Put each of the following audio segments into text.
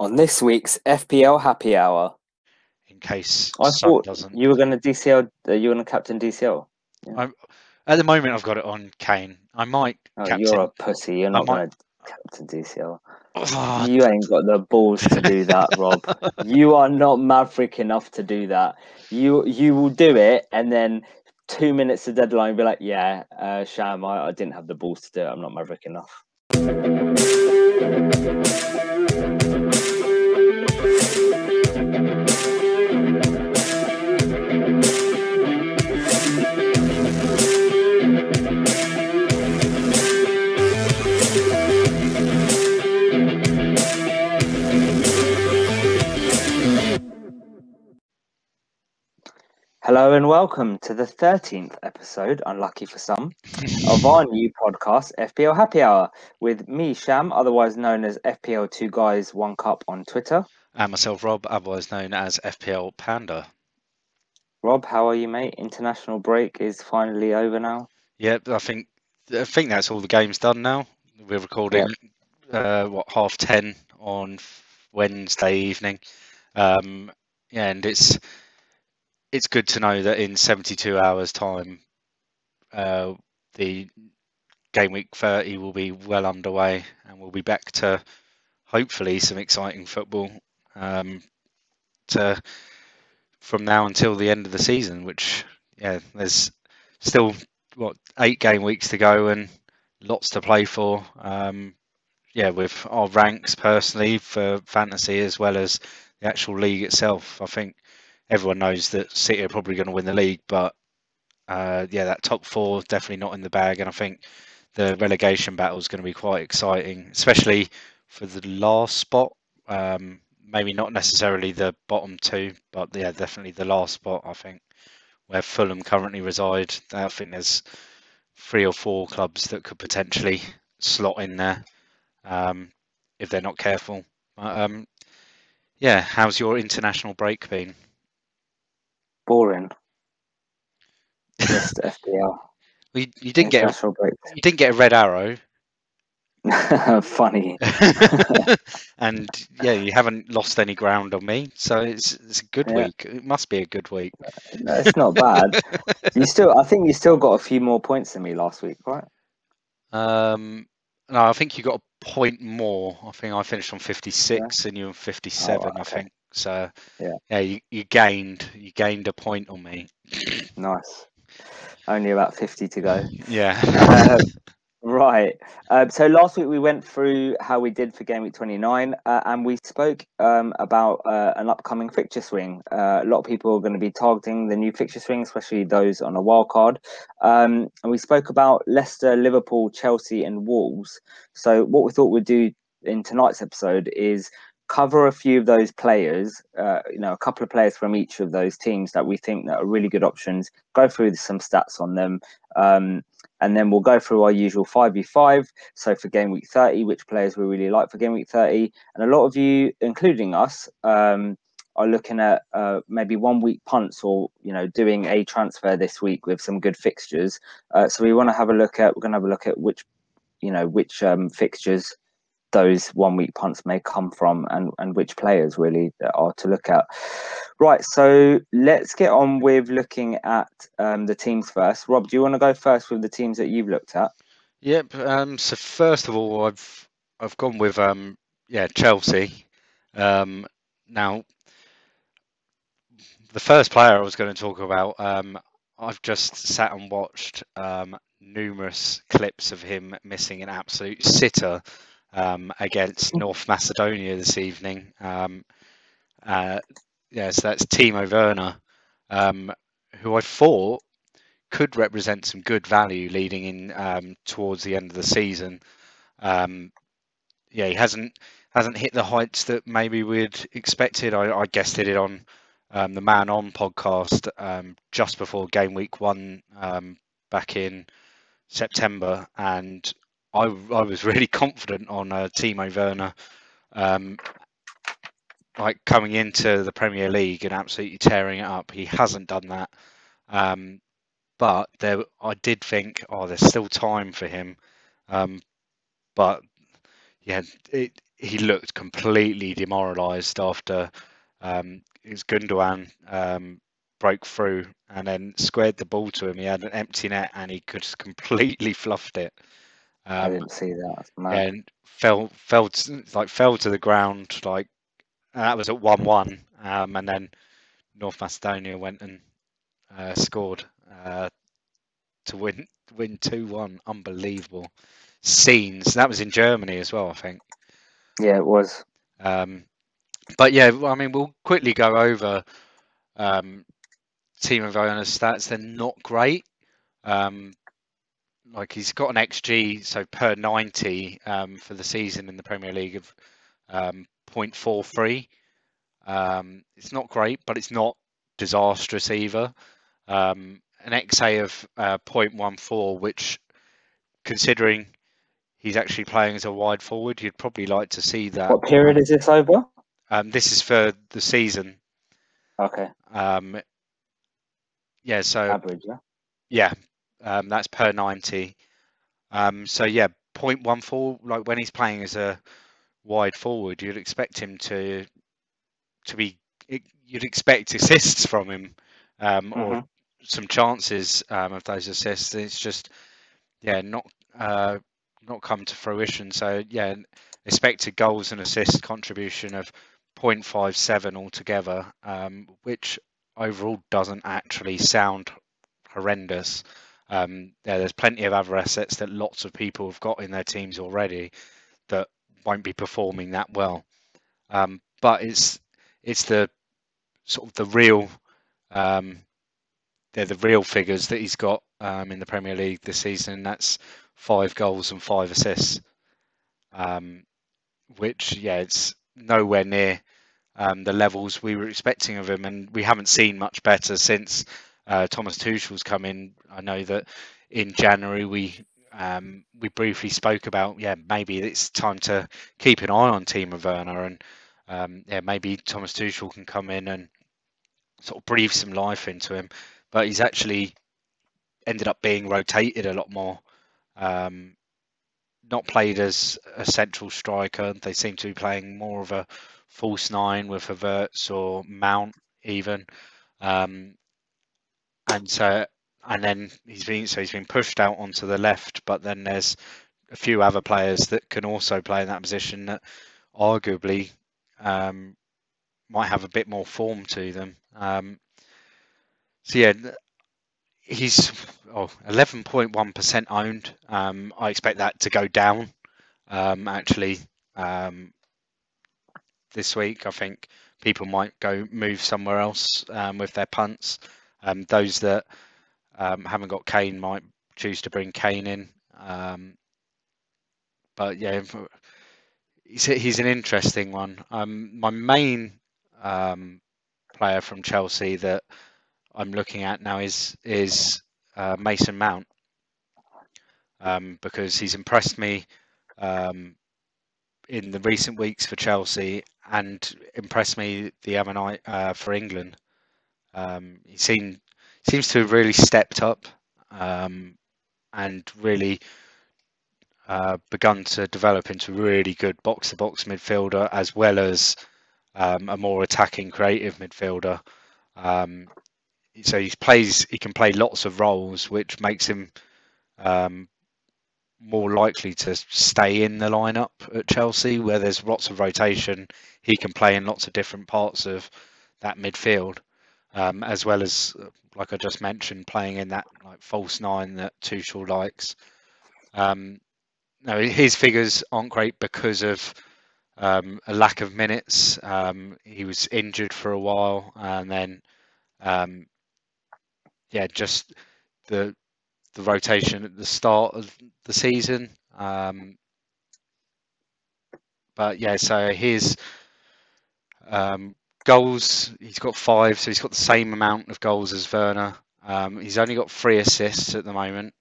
On this week's FPL Happy Hour, in case I thought doesn't. you were going to DCL. Uh, you were going to captain DCL. At the moment, I've got it on Kane. I might Oh, captain. you're a pussy. You're not might- going to captain DCL. Oh, You ain't got the balls to do that, Rob. You are not maverick enough to do that. You you will do it, and then two minutes to deadline, be like, "Yeah, uh, Sham, I, I didn't have the balls to do it. I'm not maverick enough." Hello and welcome to the 13th episode, unlucky for some, of our new podcast, FPL Happy Hour, with me, Sham, otherwise known as FPL Two Guys One Cup on Twitter. and myself, Rob, otherwise known as FPL Panda. Rob, how are you, mate? International break is finally over now. Yep, I think I think that's all the games done now. We're recording uh, what half ten on Wednesday evening. Um, yeah, and it's it's good to know that in 72 hours time, uh, the game week 30 will be well underway, and we'll be back to hopefully some exciting football um, to from now until the end of the season. Which yeah, there's still what eight game weeks to go and lots to play for. Um, yeah, with our ranks personally for fantasy as well as the actual league itself. I think everyone knows that City are probably going to win the league, but uh, yeah, that top four definitely not in the bag, and I think the relegation battle is going to be quite exciting, especially for the last spot. Um, maybe not necessarily the bottom two, but yeah, definitely the last spot. I think where Fulham currently reside. I think there's three or four clubs that could potentially slot in there um, if they're not careful. Um, yeah, how's your international break been? Boring. Just FPL. Well, you, you didn't get a, you didn't get a red arrow, Funny. and yeah, you haven't lost any ground on me, so it's it's a good Yeah. week. It must be a good week. No, it's not bad. you still, I think you still got a few more points than me last week, right? Um, no, I think you got a point more. I think I finished on 56 and you on 57, I okay. think. So Yeah. yeah, you, you gained you gained a point on me. Nice. Only about 50 to go. Yeah. Um, right. Um, so last week we went through how we did for game week 29 uh, and we spoke um, about uh, an upcoming fixture swing. Uh, a lot of people are going to be targeting the new fixture swing, especially those on a wild card. Um, and we spoke about Leicester, Liverpool, Chelsea, and Wolves. So what we thought we'd do in tonight's episode is cover a few of those players, uh, you know, a couple of players from each of those teams that we think that are really good options. Go through some stats on them, um, and then we'll go through our usual five v five. So for game week thirty, which players we really like for game week thirty, and a lot of you, including us, um, are looking at uh, maybe one week punts or you know doing a transfer this week with some good fixtures. Uh, so we want to have a look at. We're going to have a look at which you know which um, fixtures those one week punts may come from and, and which players really are to look at. Right, so let's get on with looking at um, the teams first. Rob, do you want to go first with the teams that you've looked at? Yep. Um, so first of all, I've I've gone with um, yeah Chelsea. Um, now, the first player I was going to talk about, um, I've just sat and watched um, numerous clips of him missing an absolute sitter um, against North Macedonia this evening. Um, uh, yeah, so that's Timo Werner, um, who I thought could represent some good value leading in um, towards the end of the season. Um, yeah, he hasn't hasn't hit the heights that maybe we'd expected. I, I guested it on um, the Man On podcast um, just before game week one um, back in September, and I, I was really confident on uh, Timo Werner, um, like coming into the Premier League and absolutely tearing it up. He hasn't done that, um, but there I did think, oh, there's still time for him, um, but yeah, it he looked completely demoralised after um, his Gundogan um, broke through and then squared the ball to him. He had an empty net and he just completely fluffed it. Um, I didn't see that. And fell fell to, like fell to the ground like that was at one one, um, and then North Macedonia went and uh, scored uh, to win win two one. Unbelievable scenes. That was in Germany as well, I think. Yeah, it was. Um, but yeah, I mean, we'll quickly go over um, Timo Werner's stats. They're not great. Um, like he's got an xG, so per 90 um, for the season in the Premier League of um, 0.43. Um, it's not great, but it's not disastrous either. Um, an XA of uh, 0.14, which, considering he's actually playing as a wide forward, you'd probably like to see that. What period is this over? Um, this is for the season. Okay. Um, yeah. So average. Yeah. Yeah. Um, that's per ninety. Um, so yeah, 0.14. Like when he's playing as a wide forward, you'd expect him to to be. You'd expect assists from him, um, mm-hmm. or some chances um, of those assists. It's just, yeah, not uh, not come to fruition. So yeah, expected goals and assist contribution of 0.57 altogether, um, which overall doesn't actually sound horrendous. Um, yeah, there's plenty of other assets that lots of people have got in their teams already that won't be performing that well. Um, but it's it's the sort of the real um, they're the real figures that he's got um, in the Premier League this season. That's five goals and five assists, um, which yeah, it's nowhere near um, the levels we were expecting of him, and we haven't seen much better since uh, Thomas Tuchel's come in. I know that in January we um, we briefly spoke about yeah maybe it's time to keep an eye on Timo Werner, and um, yeah maybe Thomas Tuchel can come in and sort of breathe some life into him, but he's actually ended up being rotated a lot more. Um, not played as a central striker. They seem to be playing more of a false nine with Havertz or Mount even. Um, and so and then he's been so he's been pushed out onto the left, but then there's a few other players that can also play in that position that arguably um, might have a bit more form to them. Um, so yeah, he's oh, 11.1% owned. Um, I expect that to go down um, actually um, this week. I think people might go move somewhere else um, with their punts. Um, those that um, haven't got Kane might choose to bring Kane in. Um, but yeah, he's, he's an interesting one. Um, my main um, player from Chelsea that I'm looking at now is is uh, Mason Mount um, because he's impressed me in the recent weeks for Chelsea and impressed me the other night uh, for England. Um, he seemed seems to have really stepped up um, and really uh, begun to develop into a really good box-to-box midfielder as well as um, a more attacking, creative midfielder. Um, so he plays, he can play lots of roles, which makes him um, more likely to stay in the lineup at Chelsea, where there's lots of rotation. He can play in lots of different parts of that midfield, um, as well as, like I just mentioned, playing in that like false nine that Tuchel likes. Um, no, his figures aren't great because of um, a lack of minutes. Um, he was injured for a while, and then um, yeah, just the the rotation at the start of the season. Um, but yeah, so his um, goals, he's got five, so he's got the same amount of goals as Werner. Um, he's only got three assists at the moment,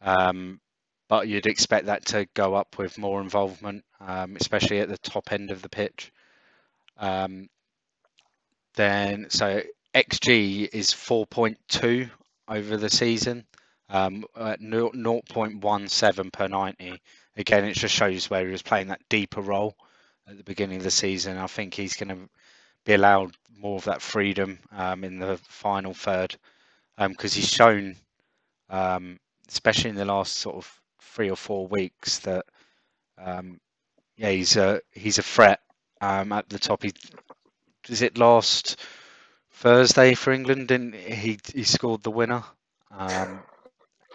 um, but you'd expect that to go up with more involvement, um, especially at the top end of the pitch. Um, then, so XG is 4.2 over the season um, at 0.17 per 90. Again, it just shows where he was playing that deeper role at the beginning of the season. I think he's going to be allowed more of that freedom um, in the final third because um, he's shown, um, especially in the last sort of three or four weeks, that um, yeah he's a he's a threat um, at the top. He is it last Thursday for England? and he he scored the winner um,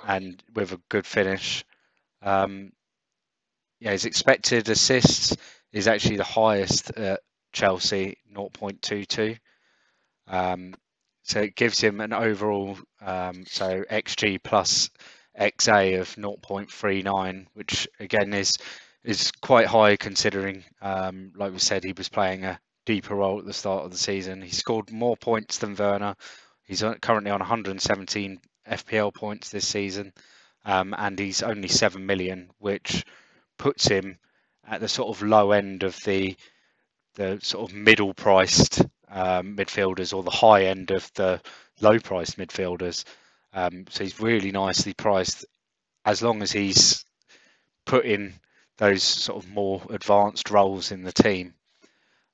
and with a good finish. Yeah, his expected assists is actually the highest at Chelsea, 0.22. Um, so it gives him an overall, um, so XG plus XA of 0.39, which again is is quite high considering, um, like we said, he was playing a deeper role at the start of the season. He scored more points than Werner. He's currently on 117 FPL points this season, um, and he's only seven million, which puts him at the sort of low end of the the sort of middle priced um, midfielders or the high end of the low priced midfielders. Um, so he's really nicely priced as long as he's put in those sort of more advanced roles in the team.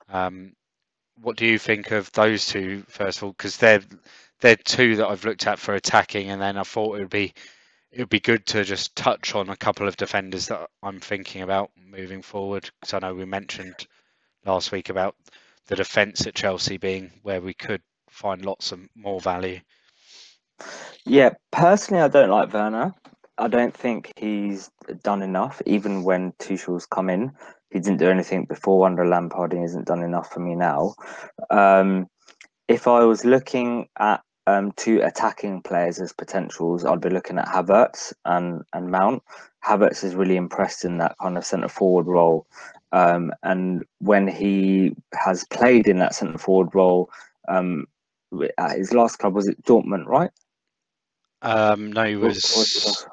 Um, what do you think of those two first of all? Because they're they're two that I've looked at for attacking, and then I thought it would be it would be good to just touch on a couple of defenders that I'm thinking about moving forward. Because I know we mentioned last week about the defence at Chelsea being where we could find lots of more value. Yeah, personally, I don't like Werner. I don't think he's done enough, even when Tuchel's come in. He didn't do anything before under Lampard. He hasn't done enough for me now. Um, if I was looking at um, two attacking players as potentials, I'd be looking at Havertz and, and Mount. Havertz is really impressed in that kind of centre forward role. Um, and when he has played in that centre forward role um, at his last club, was it Dortmund, right? Um, no, he was.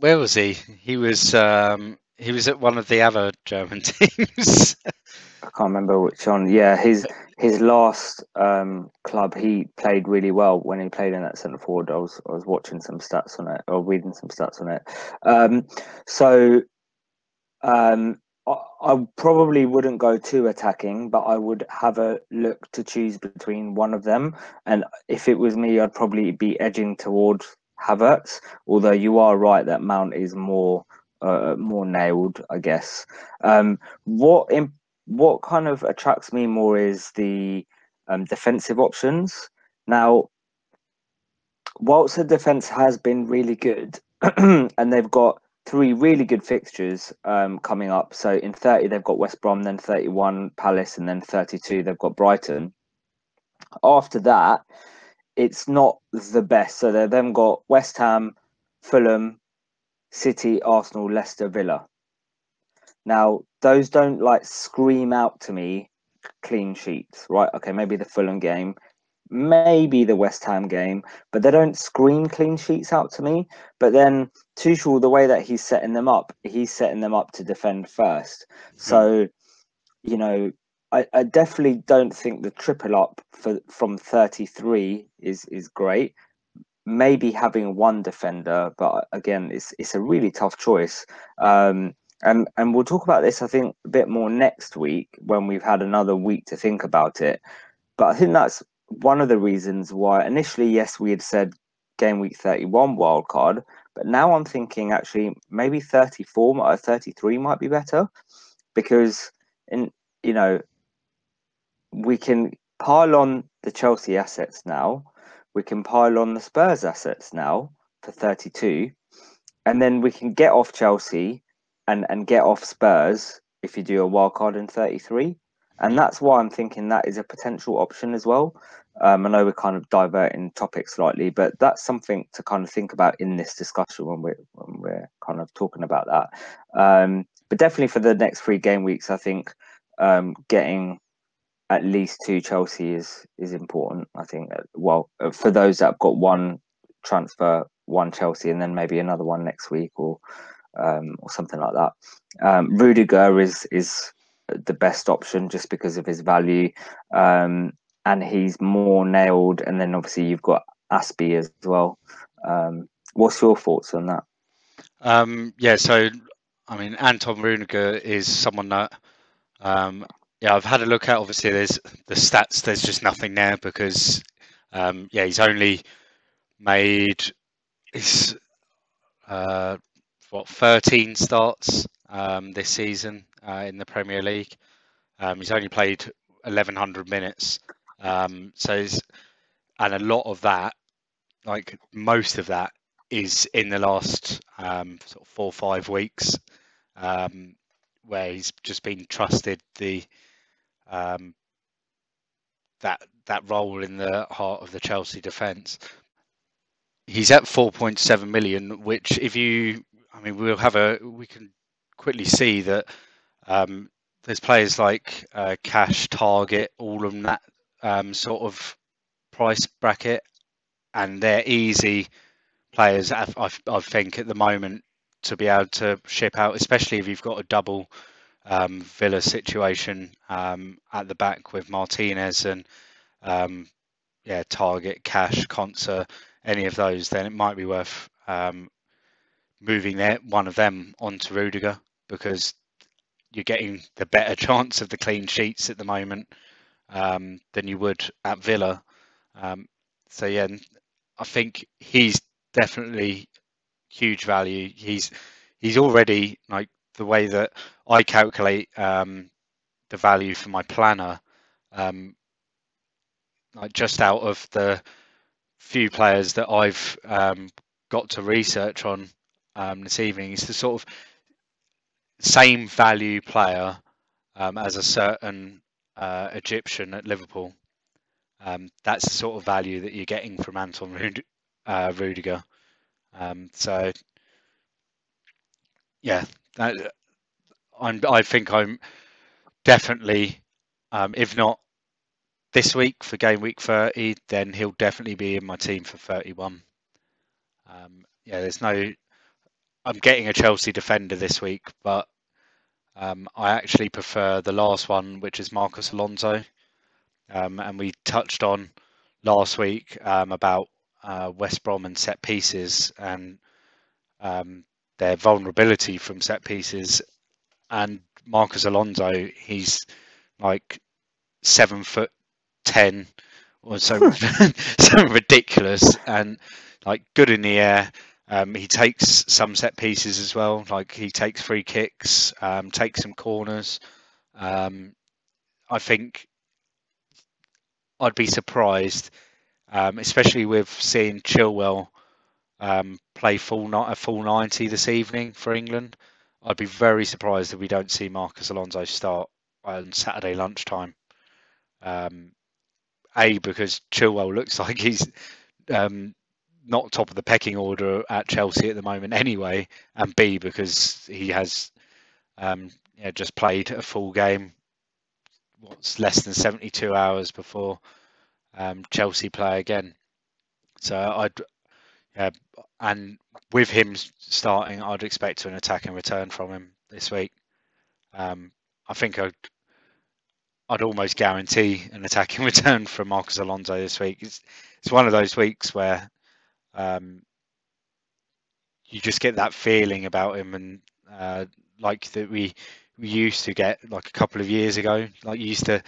Where was he? He was. Um, he was at one of the other German teams. I can't remember which one. Yeah, his his last um, club, he played really well when he played in that centre forward. I was I was watching some stats on it or reading some stats on it. Um, so um, I, probably wouldn't go too attacking, but I would have a look to choose between one of them. And if it was me, I'd probably be edging towards Havertz. Although you are right that Mount is more uh, more nailed, I guess. Um, what in, what kind of attracts me more is the um, defensive options. Now, whilst the defense has been really good, and they've got three really good fixtures um, coming up. So in 30, they've got West Brom, then 31 Palace, and then 32, they've got Brighton. After that, it's not the best. So they've then got West Ham, Fulham, City, Arsenal, Leicester, Villa. Now, those don't like scream out to me clean sheets, right? Okay, maybe the Fulham game, maybe the West Ham game, but they don't scream clean sheets out to me. But then Tuchel, the way that he's setting them up, he's setting them up to defend first. So, you know, I, I definitely don't think the triple up for from 33 is is great. Maybe having one defender, but again, it's it's a really tough choice. Um, and and we'll talk about this, I think, a bit more next week when we've had another week to think about it. But I think that's one of the reasons why initially, yes, we had said game week 31 wild card, but now I'm thinking actually maybe 34 or uh, 33 might be better because in you know we can pile on the Chelsea assets now, we can pile on the Spurs assets now for 32, and then we can get off Chelsea and and get off Spurs if you do a wild card in 33. And that's why I'm thinking that is a potential option as well. Um, I know we're kind of diverting topics slightly, but that's something to kind of think about in this discussion when we're when we're kind of talking about that. Um, but definitely for the next three game weeks, I think um, getting at least two Chelsea is is important. I think. Uh, well, uh, for those that have got one transfer, one Chelsea, and then maybe another one next week or um, or something like that. Um, Rudiger is is the best option just because of his value, um, and he's more nailed. And then obviously you've got Azpi as well. Um, what's your thoughts on that? Um, yeah, so I mean Anton Rudiger is someone that Um, yeah, I've had a look at. Obviously, there's the stats. There's just nothing there because, um, yeah, he's only made his uh, what 13 starts um, this season uh, in the Premier League. Um, he's only played 1100 minutes, um, so and a lot of that, like most of that, is in the last um, sort of four or five weeks, um, where he's just been trusted the um, that that role in the heart of the Chelsea defence. He's at 4.7 million, which if you, I mean, we'll have a, we can quickly see that um, there's players like uh, Cash, Targett, all of that um, sort of price bracket, and they're easy players. I, I, I, think at the moment to be able to ship out, especially if you've got a double um, Villa situation um, at the back with Martinez and um, yeah, Targett, Cash, Konsa, any of those, then it might be worth um, moving that one of them onto Rudiger because you're getting the better chance of the clean sheets at the moment um, than you would at Villa. Um, so yeah, I think he's definitely huge value. He's he's already like the way that I calculate um, the value for my planner. Um, like just out of the few players that I've um, got to research on um, this evening, is the sort of same value player um, as a certain uh, Egyptian at Liverpool. Um, that's the sort of value that you're getting from Anton Rud- uh, Rudiger. Um, so, yeah, that, I think I'm definitely, um, if not this week for game week 30, then he'll definitely be in my team for 31. Um, yeah, there's no. I'm getting a Chelsea defender this week, but um, I actually prefer the last one, which is Marcos Alonso. Um, and we touched on last week um, about uh, West Brom and set pieces and um, their vulnerability from set pieces. And Marcos Alonso, he's like seven foot ten or so, so ridiculous and like good in the air. Um, he takes some set pieces as well, like he takes free kicks, um, takes some corners. Um, I think I'd be surprised, um, especially with seeing Chilwell um, play full not a full ninety this evening for England. I'd be very surprised if we don't see Marcos Alonso start on Saturday lunchtime. Um, a because Chilwell looks like he's um, not top of the pecking order at Chelsea at the moment anyway, and B because he has um, yeah, just played a full game. What's less than 72 hours before um, Chelsea play again. So I'd yeah, and with him starting, I'd expect an attack and return from him this week. Um, I think I'd I'd almost guarantee an attacking return from Marcos Alonso this week. It's it's one of those weeks where um, you just get that feeling about him, and uh, like that we we used to get like a couple of years ago. Like you used to,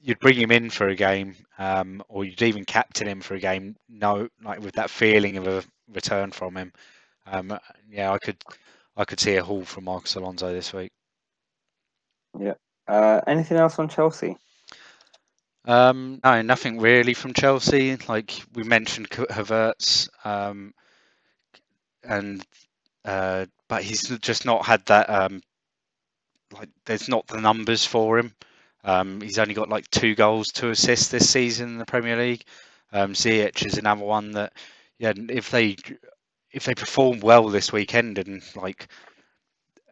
you'd bring him in for a game, um, or you'd even captain him for a game. No, like with that feeling of a return from him. Um, yeah, I could I could see a haul from Marcos Alonso this week. Yeah. Uh, anything else on Chelsea? Um, no, nothing really from Chelsea. Like we mentioned, Havertz, um, and uh, but he's just not had that. Um, like, there's not the numbers for him. Um, he's only got like two goals, two assists this season in the Premier League. Um, Ziyech is another one that, yeah, if they if they perform well this weekend and like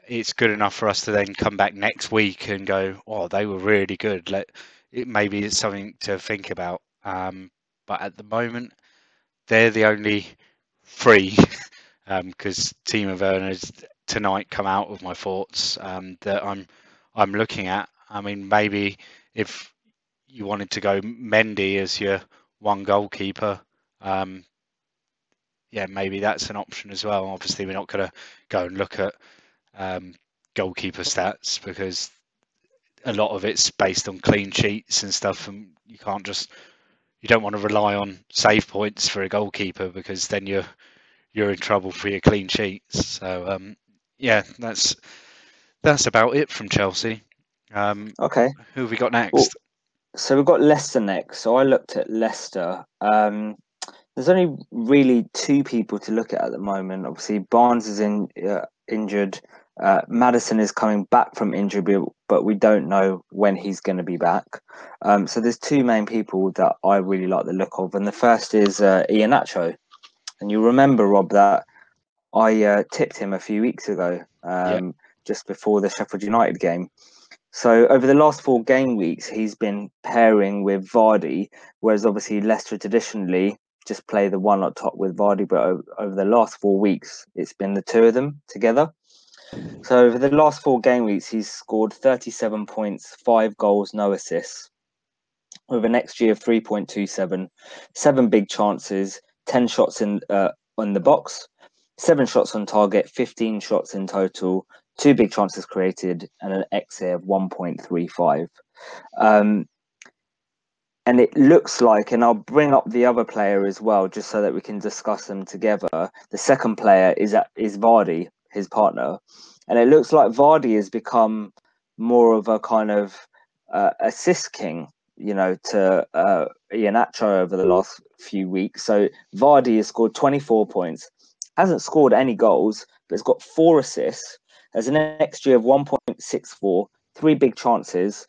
it's good enough for us to then come back next week and go, oh, they were really good. Let it maybe it's something to think about. Um, but at the moment, they're the only three because um, of Werner's tonight come out with my thoughts um, that I'm I'm looking at. I mean, maybe if you wanted to go Mendy as your one goalkeeper, um, yeah, maybe that's an option as well. Obviously, we're not going to go and look at um, goalkeeper stats because a lot of it's based on clean sheets and stuff, and you can't just you don't want to rely on save points for a goalkeeper because then you're you're in trouble for your clean sheets. So um, yeah, that's that's about it from Chelsea. Um, okay, who have we got next? Well, so we've got Leicester next. So I looked at Leicester. Um, there's only really two people to look at at the moment. Obviously, Barnes is in uh, injured. Uh, Maddison is coming back from injury, but we don't know when he's going to be back. Um, so there's two main people that I really like the look of, and the first is uh, Iheanacho. And you remember Rob that I uh, tipped him a few weeks ago, um, yeah. just before the Sheffield United game. So over the last four game weeks, he's been pairing with Vardy, whereas obviously Leicester traditionally just play the one up top with Vardy, but over, over the last four weeks, it's been the two of them together. So over the last four game weeks, he's scored 37 points, five goals, no assists, with an XG of 3.27, seven big chances, 10 shots in uh, on the box, seven shots on target, 15 shots in total, two big chances created, and an XA of 1.35. Um, and it looks like, and I'll bring up the other player as well, just so that we can discuss them together. The second player is is Vardy, his partner, and it looks like Vardy has become more of a kind of uh, assist king, you know, to uh, Iheanacho over the last few weeks. So Vardy has scored 24 points, hasn't scored any goals, but has got four assists, has an XG of 1.64, three big chances,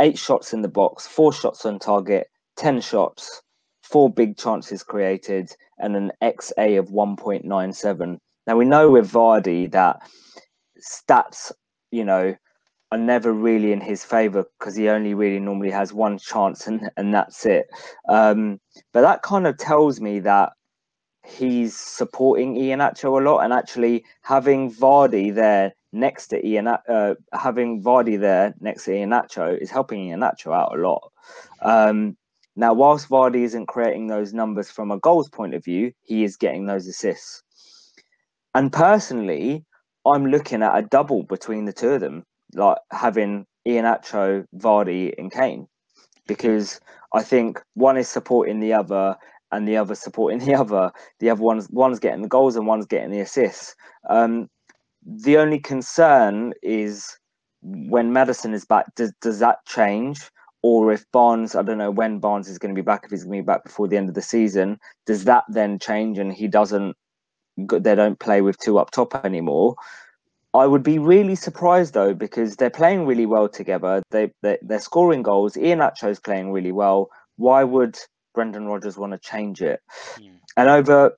eight shots in the box, four shots on target, 10 shots, four big chances created, and an XA of 1.97. Now we know with Vardy that stats, you know, are never really in his favor because he only really normally has one chance and, and that's it. Um, but that kind of tells me that he's supporting Iheanacho a lot and actually having Vardy there next to Ian, uh, having Vardy there next to Iheanacho is helping Iheanacho out a lot. Um, now, whilst Vardy isn't creating those numbers from a goals point of view, he is getting those assists. And personally, I'm looking at a double between the two of them, like having Iheanacho, Vardy, and Kane, because I think one is supporting the other and the other supporting the other. The other one's one's getting the goals and one's getting the assists. Um, the only concern is when Maddison is back. Does does that change? Or if Barnes, I don't know when Barnes is going to be back. If he's going to be back before the end of the season, does that then change and he doesn't they don't play with two up top anymore. I would be really surprised though because they're playing really well together. They, they they're scoring goals. Iheanacho's playing really well. Why would Brendan Rodgers want to change it? Mm. And over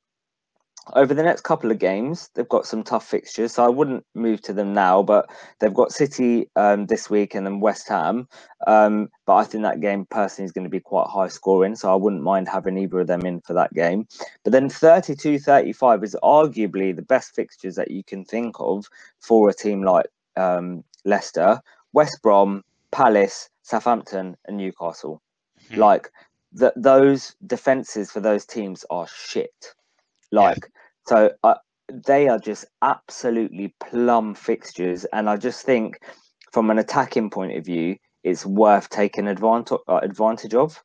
over the next couple of games, they've got some tough fixtures, so I wouldn't move to them now. But they've got City um, this week and then West Ham. Um, but I think that game personally is going to be quite high scoring, so I wouldn't mind having either of them in for that game. But then 32 35 is arguably the best fixtures that you can think of for a team like um, Leicester, West Brom, Palace, Southampton, and Newcastle. Mm-hmm. Like, that those defenses for those teams are shit. Like, so uh, they are just absolutely plum fixtures. And I just think from an attacking point of view, it's worth taking advantage, uh, advantage of.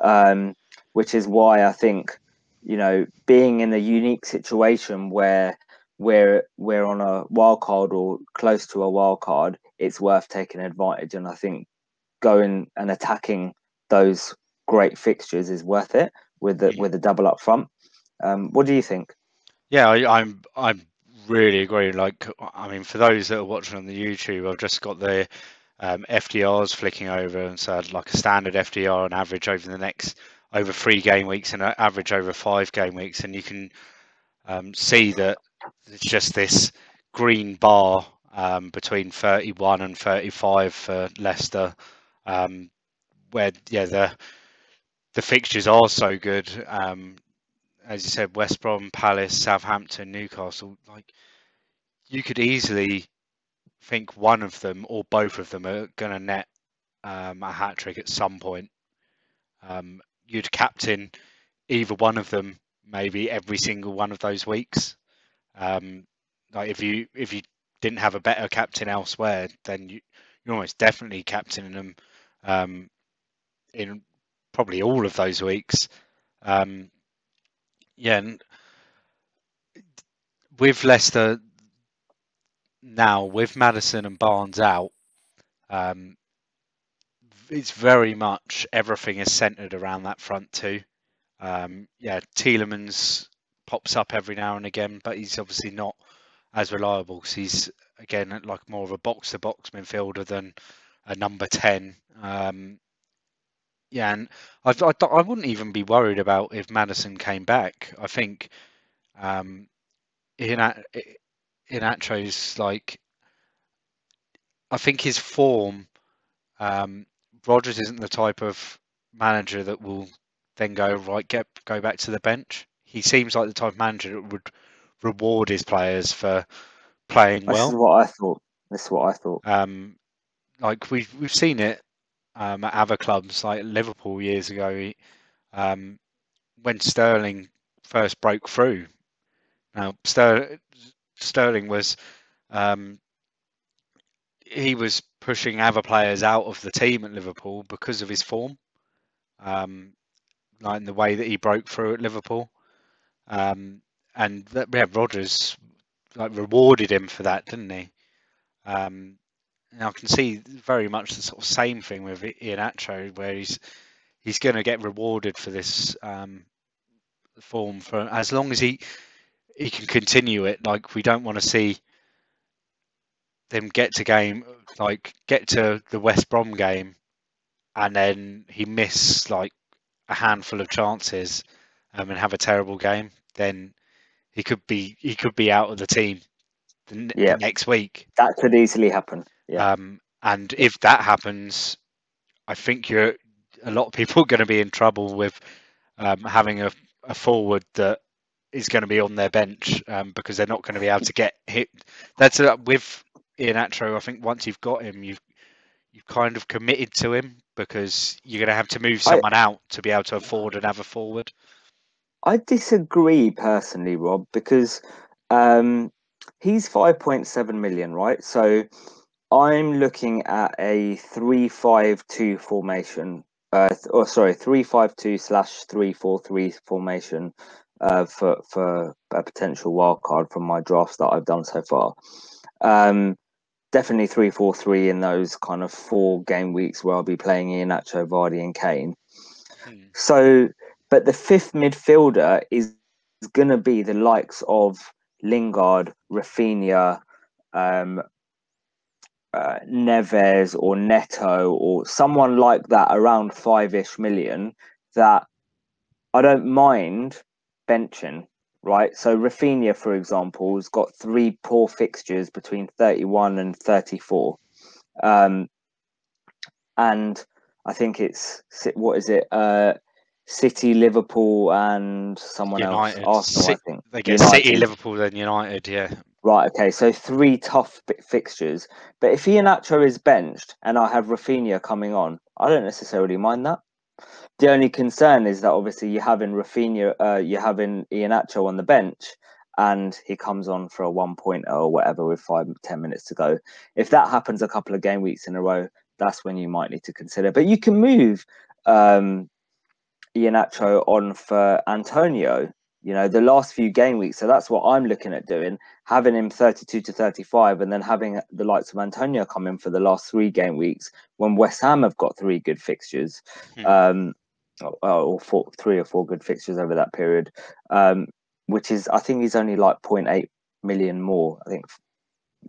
Um, which is why I think, you know, being in a unique situation where we're we're on a wild card or close to a wild card, it's worth taking advantage. And I think going and attacking those great fixtures is worth it with the with the double up front. Um, what do you think? Yeah, I, I'm I'm really agree. Like, I mean, for those that are watching on the YouTube, I've just got the um, FDRs flicking over, and so like a standard FDR on average over the next over three game weeks and an average over five game weeks, and you can um, see that it's just this green bar um, between 31 and 35 for Leicester, um, where yeah the the fixtures are so good. As you said, West Brom, Palace, Southampton, Newcastle, like you could easily think one of them or both of them are going to net um, a hat trick at some point. Um, you'd captain either one of them maybe every single one of those weeks. Um, like if you if you didn't have a better captain elsewhere, then you you're almost definitely captaining them um, in probably all of those weeks. Um, yeah, with Leicester now, with Maddison and Barnes out, um, it's very much everything is centered around that front two. Um, yeah, Tielemans pops up every now and again, but he's obviously not as reliable. He's again like more of a box-to-box midfielder than a number ten. Um, yeah, and I, I, I wouldn't even be worried about if Maddison came back. I think um, in in Atro's like I think his form. Um, Rodgers isn't the type of manager that will then go right get go back to the bench. He seems like the type of manager that would reward his players for playing well. This is what I thought. This is what I thought. Um, like we've we've seen it um, at other clubs, like Liverpool years ago, um, when Sterling first broke through. Now Ster- Sterling was um, he was pushing other players out of the team at Liverpool because of his form, um, like in the way that he broke through at Liverpool. Um, and that, yeah, Rodgers like rewarded him for that, didn't he? Um, and I can see very much the sort of same thing with Iheanacho, where he's he's going to get rewarded for this um, form for as long as he he can continue it. Like we don't want to see them get to game like get to the West Brom game, and then he miss like a handful of chances um, and have a terrible game. Then he could be he could be out of the team the, the next week. That could easily happen. Yeah. Um, and if that happens, I think you're a lot of people are going to be in trouble with um, having a, a forward that is going to be on their bench um, because they're not going to be able to get hit. That's uh, with Iheanacho. I think once you've got him, you've you've kind of committed to him because you're going to have to move someone I, out to be able to afford another forward. I disagree personally, Rob, because um, he's 5.7 million, right? So I'm looking at a three-five-two formation. Uh, or sorry, three-five-two slash three-four-three formation uh, for for a potential wild card from my drafts that I've done so far. Um, definitely three four three in those kind of four game weeks where I'll be playing Iheanacho, Vardy, and Kane. Hmm. So, but the fifth midfielder is going to be the likes of Lingard, Raphinha, um, uh, Neves, or Neto, or someone like that around five ish million that I don't mind benching right? So Raphinha, for example, has got three poor fixtures between 31 and 34. Um, and I think it's, what is it? Uh, City, Liverpool, and someone United. else. Arsenal, I think. They get United. City, Liverpool, then United, yeah. Right, okay, so three tough fixtures. But if Iheanacho is benched and I have Raphinha coming on, I don't necessarily mind that. The only concern is that obviously you're having Raphinha, uh, you have in Iheanacho on the bench, and he comes on for a one point or whatever with five ten minutes to go. If that happens a couple of game weeks in a row, that's when you might need to consider. But you can move um, Iheanacho on for Antonio. You know the last few game weeks, so that's what I'm looking at doing. Having him 32 to 35, and then having the likes of Antonio come in for the last three game weeks when West Ham have got three good fixtures. Hmm. Um, or four, three or four good fixtures over that period, um, which is I think he's only like 0.8 million more. I think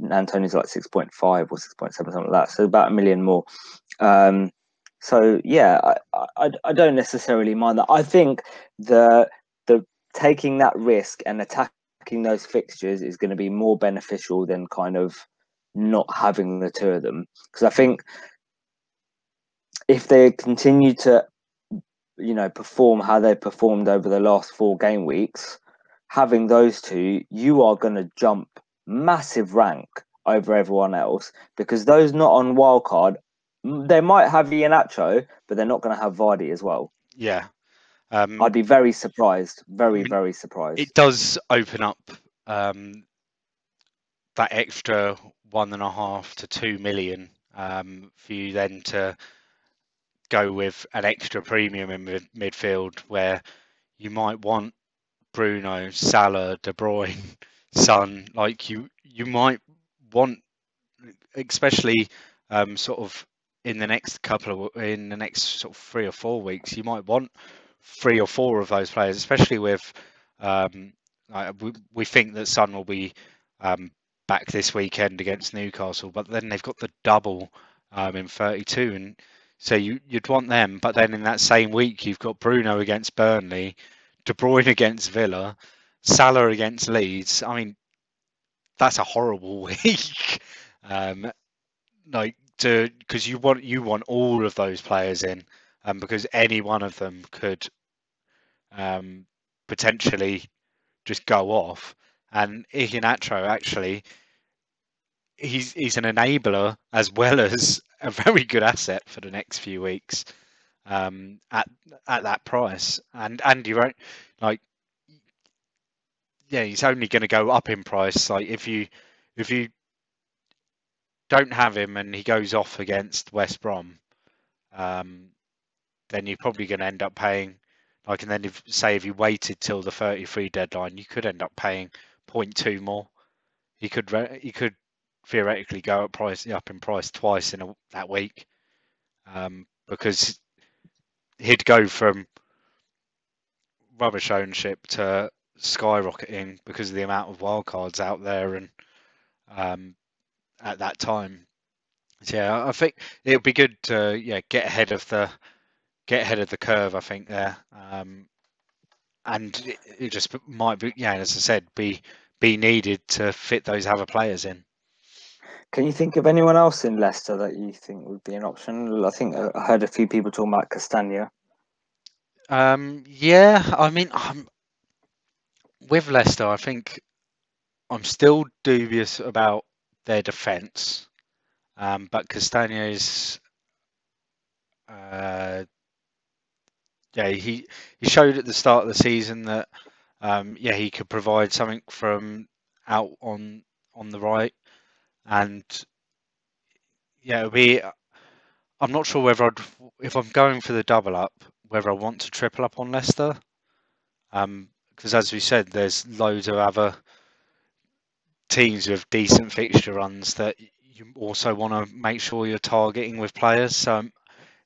Antonio's like 6.5 or 6.7 something like that, so about a million more. Um, so yeah, I, I, I don't necessarily mind that. I think the taking that risk and attacking those fixtures is going to be more beneficial than kind of not having the two of them because I think if they continue to you know perform how they performed over the last four game weeks, having those two, you are going to jump massive rank over everyone else because those not on wildcard, they might have Iheanacho, but they're not going to have Vardy as well. Yeah. Um, I'd be very surprised, very, I mean, very surprised. It does open up um, that extra one and a half to two million um, for you then to go with an extra premium in mid- midfield where you might want Bruno, Salah, De Bruyne, Son. Like you, you might want, especially um, sort of in the next couple of in the next sort of three or four weeks, you might want three or four of those players, especially with um, we, we think that Son will be um, back this weekend against Newcastle, but then they've got the double um, in 32, and so you, you'd want them. But then in that same week, you've got Bruno against Burnley, De Bruyne against Villa, Salah against Leeds. I mean, that's a horrible week. um, like to because you want you want all of those players in, um, because any one of them could um, potentially just go off. And Iheanacho actually, he's he's an enabler as well as a very good asset for the next few weeks um, at at that price. And and you won't like, yeah, he's only going to go up in price. Like if you if you don't have him and he goes off against West Brom, um, then you're probably going to end up paying like, and then if say if you waited till the 33 deadline, you could end up paying 0.2 more. You could you could theoretically go up price up in price twice in a, that week, um, because he'd go from rubbish ownership to skyrocketing because of the amount of wildcards out there and um, at that time. So yeah, I think it would be good to yeah get ahead of the get ahead of the curve. I think there, um, and it, it, just might be yeah, as I said, be be needed to fit those other players in. Can you think of anyone else in Leicester that you think would be an option? I think I heard a few people talking about Castagna. Um, yeah, I mean, I'm, with Leicester, I think I'm still dubious about their defence, um, but Castagna is uh, yeah, he he showed at the start of the season that um, yeah he could provide something from out on on the right, and yeah, we. I'm not sure whether I'd, if I'm going for the double up, whether I want to triple up on Leicester, because um, as we said, there's loads of other teams with decent fixture runs that you also want to make sure you're targeting with players. So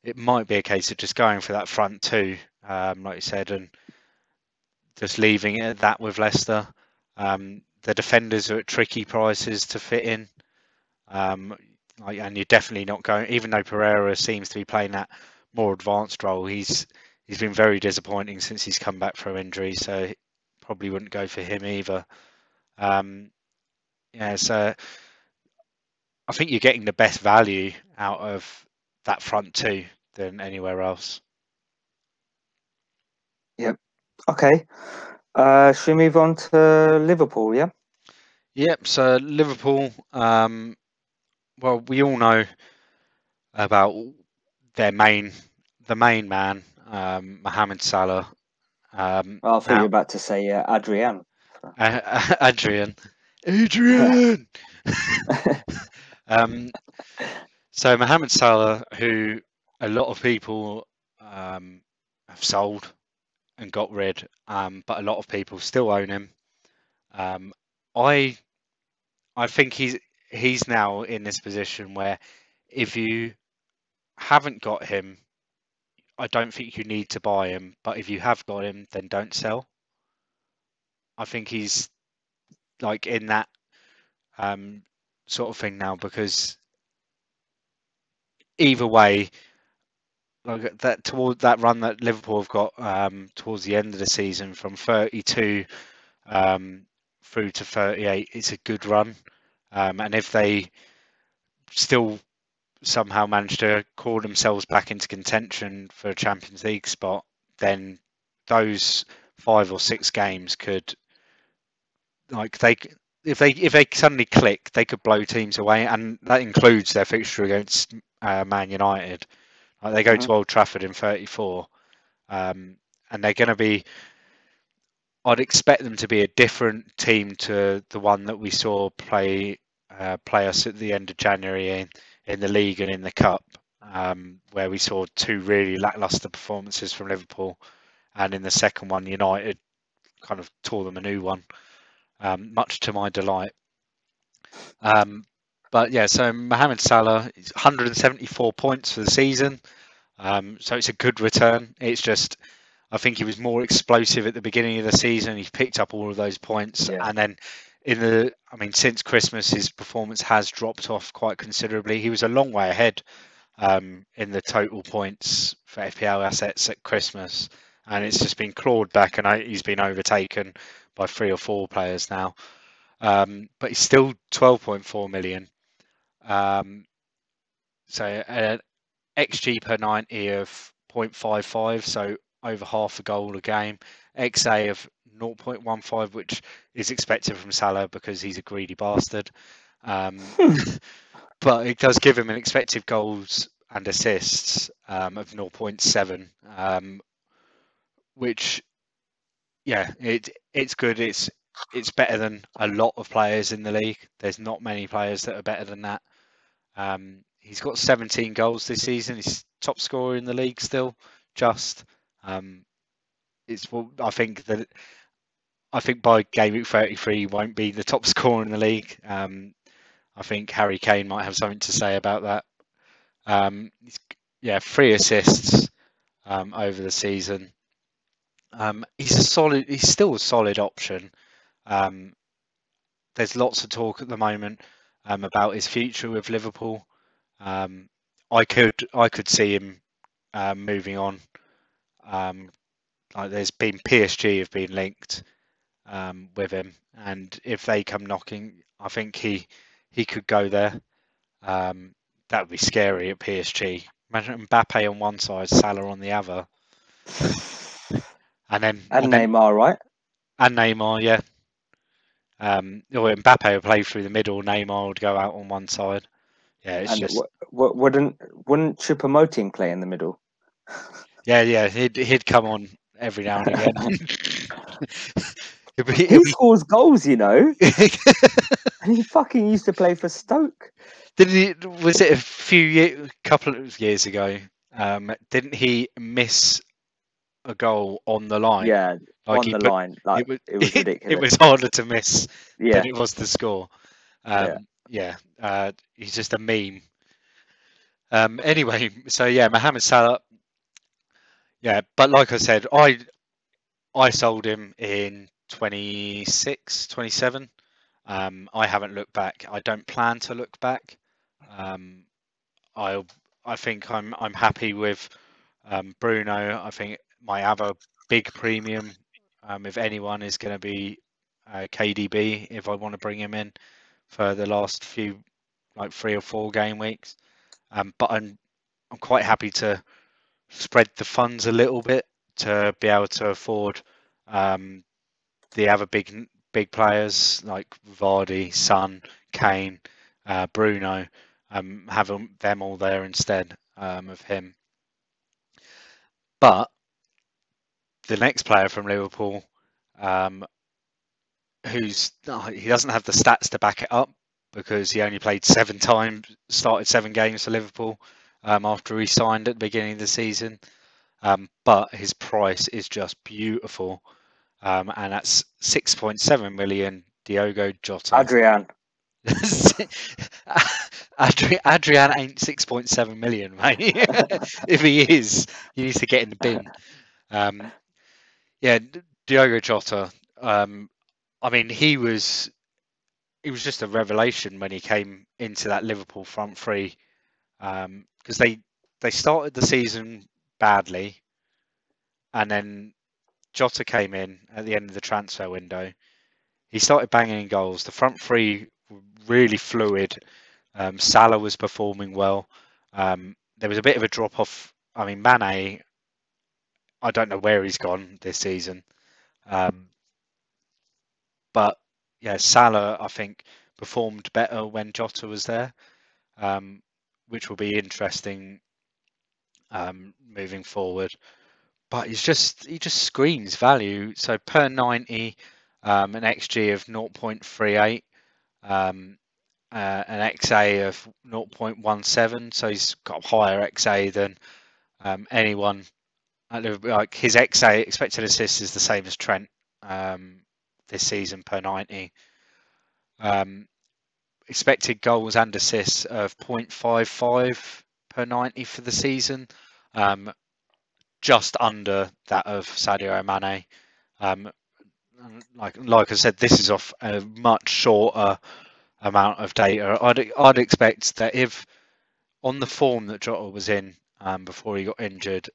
it might be a case of just going for that front two, um, like you said, and just leaving it at that with Leicester. Um, the defenders are at tricky prices to fit in, um, like, and you're definitely not going. Even though Pereira seems to be playing that more advanced role, he's he's been very disappointing since he's come back from injury. So probably wouldn't go for him either. Um, yeah, so I think you're getting the best value out of that front two than anywhere else. Yep. Okay. Uh, should we move on to Liverpool? Yeah. Yep. So Liverpool. Um, well, we all know about their main, the main man, um, Mohamed Salah. Um, well, I thought now, you were about to say uh, Adrian. Uh, Adrian. Adrian. um, so Mohamed Salah, who a lot of people um, have sold and got rid, um, but a lot of people still own him. Um, I I think he's he's now in this position where if you haven't got him, I don't think you need to buy him. But if you have got him, then don't sell. I think he's like in that um, sort of thing now because either way, like that toward that run that Liverpool have got um, towards the end of the season from 32 um, through to 38, it's a good run. Um, and if they still somehow manage to call themselves back into contention for a Champions League spot, then those five or six games could like they if they if they suddenly click, they could blow teams away, and that includes their fixture against uh, Man United. Like they go mm-hmm. to Old Trafford in 34, um, and they're going to be. I'd expect them to be a different team to the one that we saw play uh, play us at the end of January in, in the league and in the cup, um, where we saw two really lackluster performances from Liverpool, and in the second one, United kind of tore them a new one, um, much to my delight. Um, but yeah, so Mohamed Salah is 174 points for the season. Um, so it's a good return. It's just, I think he was more explosive at the beginning of the season. He picked up all of those points, Yeah. and then in the, I mean, since Christmas, his performance has dropped off quite considerably. He was a long way ahead um, in the total points for FPL assets at Christmas, and it's just been clawed back, and I, he's been overtaken by three or four players now. Um, but he's still 12.4 million. Um, so an XG per 90 of 0.55, so over half a goal a game. XA of 0.15, which is expected from Salah because he's a greedy bastard. Um, but it does give him an expected goals and assists um, of 0.7, um, which, yeah, it it's good. It's it's better than a lot of players in the league. There's not many players that are better than that. Um, he's got 17 goals this season. He's top scorer in the league still. Just um, it's well, I think that I think by game week 33 he won't be the top scorer in the league. Um, I think Harry Kane might have something to say about that. Um, yeah, three assists um, over the season. Um, he's a solid. He's still a solid option. Um, there's lots of talk at the moment um, about his future with Liverpool. Um, I could I could see him um, moving on. Um, like there's been PSG have been linked um, with him, and if they come knocking, I think he he could go there. Um, that would be scary at PSG. Imagine Mbappe on one side, Salah on the other, and then And then- Neymar, right? and Neymar, yeah. Um, or Mbappe would play through the middle. Neymar would go out on one side. Yeah, it's and just w- w- wouldn't wouldn't Choupo-Moting play in the middle? yeah, yeah. He'd he'd come on every now and again. Be- He scores goals, you know, and he fucking used to play for Stoke. Did he? Was it a few year, couple of years ago? Um, didn't he miss a goal on the line? Yeah, like on the put- line, like was, it was ridiculous. it was harder to miss yeah, than it was to score. Um, yeah, uh, he's just a meme. Um, anyway, so yeah, Mohamed Salah. Yeah, but like I said, I I sold him in 26, 27. Um, I haven't looked back. I don't plan to look back. Um, I I think I'm I'm happy with um, Bruno. I think my other big premium, um, if anyone, is going to be uh, KDB if I want to bring him in for the last few, like three or four game weeks. Um, but I'm I'm quite happy to spread the funds a little bit to be able to afford um, the other big big players like Vardy, Son, Kane, uh, Bruno. Um, have 'em- them all there instead um, of him. But the next player from Liverpool, um, who's oh, he doesn't have the stats to back it up because he only played seven times, started seven games for Liverpool um, after he signed at the beginning of the season. Um, but his price is just beautiful, um, and that's six point seven million. Diogo Jota. Adrian. Adri- Adrian ain't six point seven million, mate. if he is, he needs to get in the bin. Um, yeah, Diogo Jota. Um, I mean, he was he was just a revelation when he came into that Liverpool front three because they they started the season badly, and then Jota came in at the end of the transfer window. He started banging in goals. The front three were really fluid. Um, Salah was performing well. Um, there was a bit of a drop off. I mean, Mane, I don't know where he's gone this season. Um, but yeah, Salah, I think, performed better when Jota was there, um, which will be interesting um, moving forward. But he's just he just screams value. So per ninety, um, an XG of 0.38, um, uh, an XA of 0.17, so he's got a higher XA than um, anyone. Like his XA expected assists is the same as Trent um, this season per 90. Um, expected goals and assists of 0.55 per 90 for the season, um, just under that of Sadio Mane. Um, like like I said, this is off a much shorter amount of data. I'd I'd expect that if on the form that Jota was in um, before he got injured,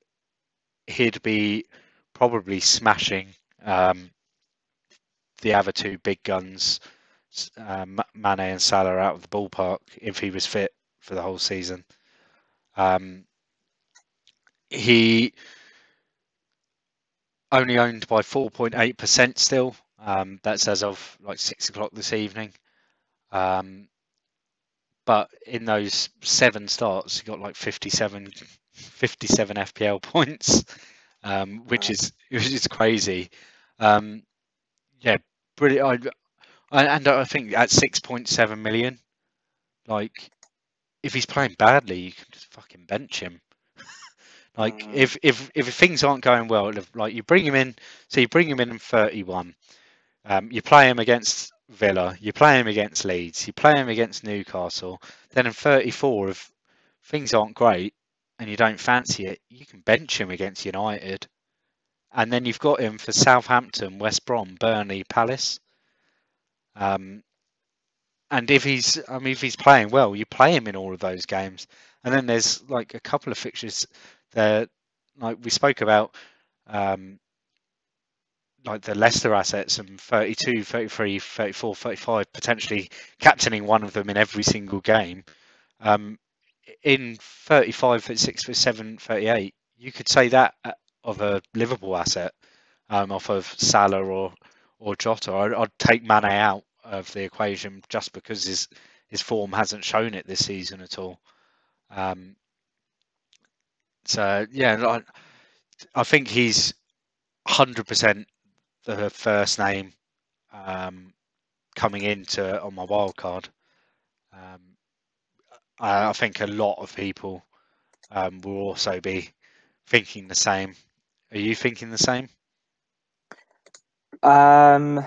he'd be probably smashing um, the other two big guns, uh, Mane and Salah, out of the ballpark if he was fit for the whole season. Um, he only owned by 4.8% still. Um, that's as of like six o'clock this evening. Um, but in those seven starts, he got like 57, 57 FPL points, um, which wow. is which is crazy. Um, yeah, brilliant. I, and I think at 6.7 million, like if he's playing badly, you can just fucking bench him. like mm. if if if things aren't going well, like you bring him in, so you bring him in in 31. Um, you play him against Villa, you play him against Leeds, you play him against Newcastle. Then in 34, if things aren't great and you don't fancy it, you can bench him against United. And then you've got him for Southampton, West Brom, Burnley, Palace. Um, and if he's, I mean, if he's playing well, you play him in all of those games. And then there's like a couple of fixtures that, like we spoke about, um, like the Leicester assets and 32, 33, 34, 35, potentially captaining one of them in every single game. Um, in 35, 36, 37, 38, you could say that uh, of a Liverpool asset um, off of Salah or or Jota. I'd, I'd, take Mane out of the equation just because his his form hasn't shown it this season at all. Um, so yeah, I, I think he's hundred percent the first name um, coming into on my wild card. Um, I, I, think a lot of people um, will also be thinking the same. Are you thinking the same? Um,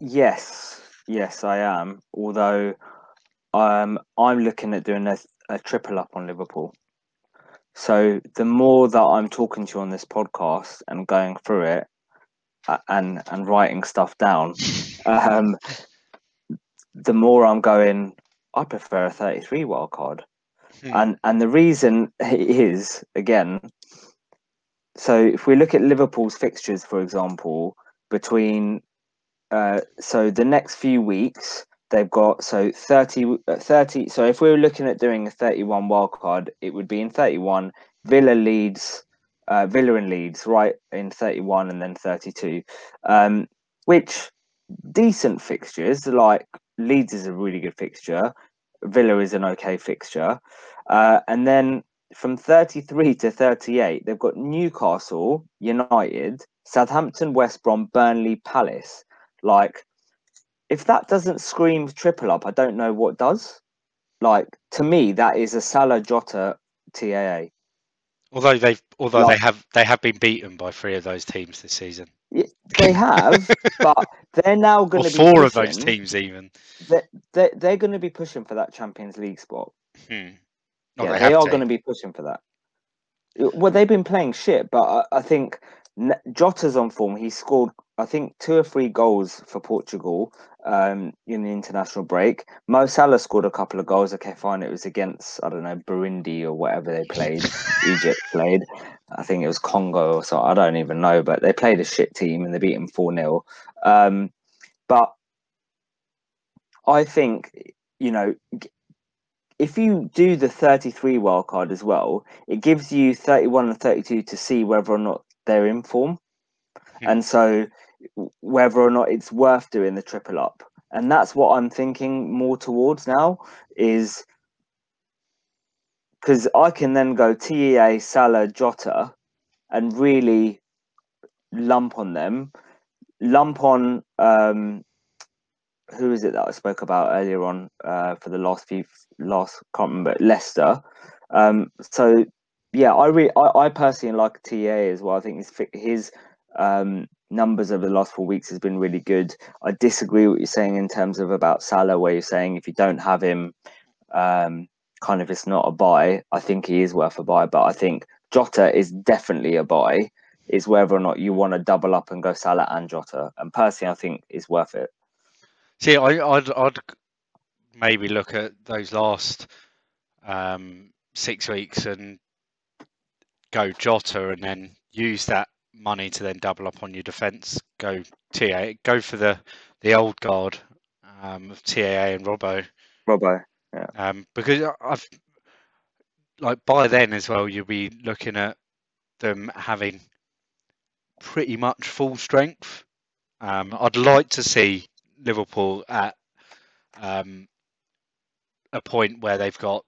yes, yes, I am. Although um, I'm looking at doing a, a triple up on Liverpool. So the more that I'm talking to you on this podcast and going through it and and writing stuff down, um, the more I'm going. I prefer a 33 wild card, hmm. and and the reason is again. So if we look at Liverpool's fixtures, for example, between uh, so the next few weeks they've got so 30, uh, 30 so if we were looking at doing a 31 wild card it would be in 31 villa Leeds uh, villa and Leeds right in 31 and then 32 um, which decent fixtures like leeds is a really good fixture villa is an okay fixture uh, and then from 33 to 38 they've got newcastle united southampton west brom burnley palace like if that doesn't scream triple up, I don't know what does. Like to me, that is a Salah Jota TAA. Although they've, although like, they have, they have been beaten by three of those teams this season. They have, but they're now going to be four pushing, of those teams even. They're, they're, they're going to be pushing for that Champions League spot. Hmm. yeah, they, they are going to be pushing for that. Well, they've been playing shit, but I, I think Jota's on form. He scored, I think, two or three goals for Portugal um, in the international break. Mo Salah scored a couple of goals. Okay, fine. It was against I don't know Burundi or whatever they played. Egypt played. I think it was Congo or so. I don't even know. But they played a shit team and they beat them four 0 um, But I think you know if you do the 33 wildcard as well, it gives you 31 and 32 to see whether or not they're in form. Hmm. And so whether or not it's worth doing the triple up. And that's what I'm thinking more towards now is because I can then go TAA, Salah, Jota and really lump on them, lump on um, who is it that I spoke about earlier on uh, for the last few last can't remember Leicester. Um, so yeah, I re I, I personally like TA as well. I think his his um, numbers over the last four weeks has been really good. I disagree with what you're saying in terms of about Salah, where you're saying if you don't have him, um, kind of it's not a buy. I think he is worth a buy, but I think Jota is definitely a buy. Is whether or not you want to double up and go Salah and Jota, and personally, I think it's worth it. See, I, would I'd maybe look at those last um, six weeks and go Jota, and then use that money to then double up on your defence. Go TA, go for the the old guard um, of TAA and Robbo. Robbo, yeah. Um, because I've like by then as well, you'll be looking at them having pretty much full strength. Um, I'd like to see Liverpool at um, a point where they've got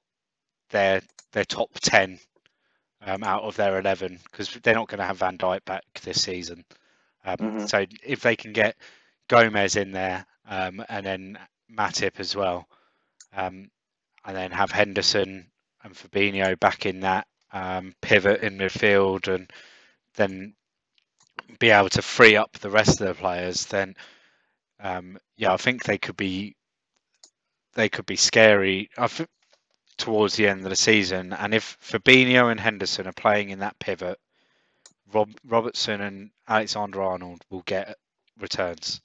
their their top ten um, out of their eleven because they're not going to have Van Dijk back this season. Um, mm-hmm. So if they can get Gomez in there um, and then Matip as well, um, and then have Henderson and Fabinho back in that um, pivot in midfield, and then be able to free up the rest of the players, then um, yeah, I think they could be they could be scary th- towards the end of the season. And if Fabinho and Henderson are playing in that pivot, Rob Robertson and Alexander Arnold will get returns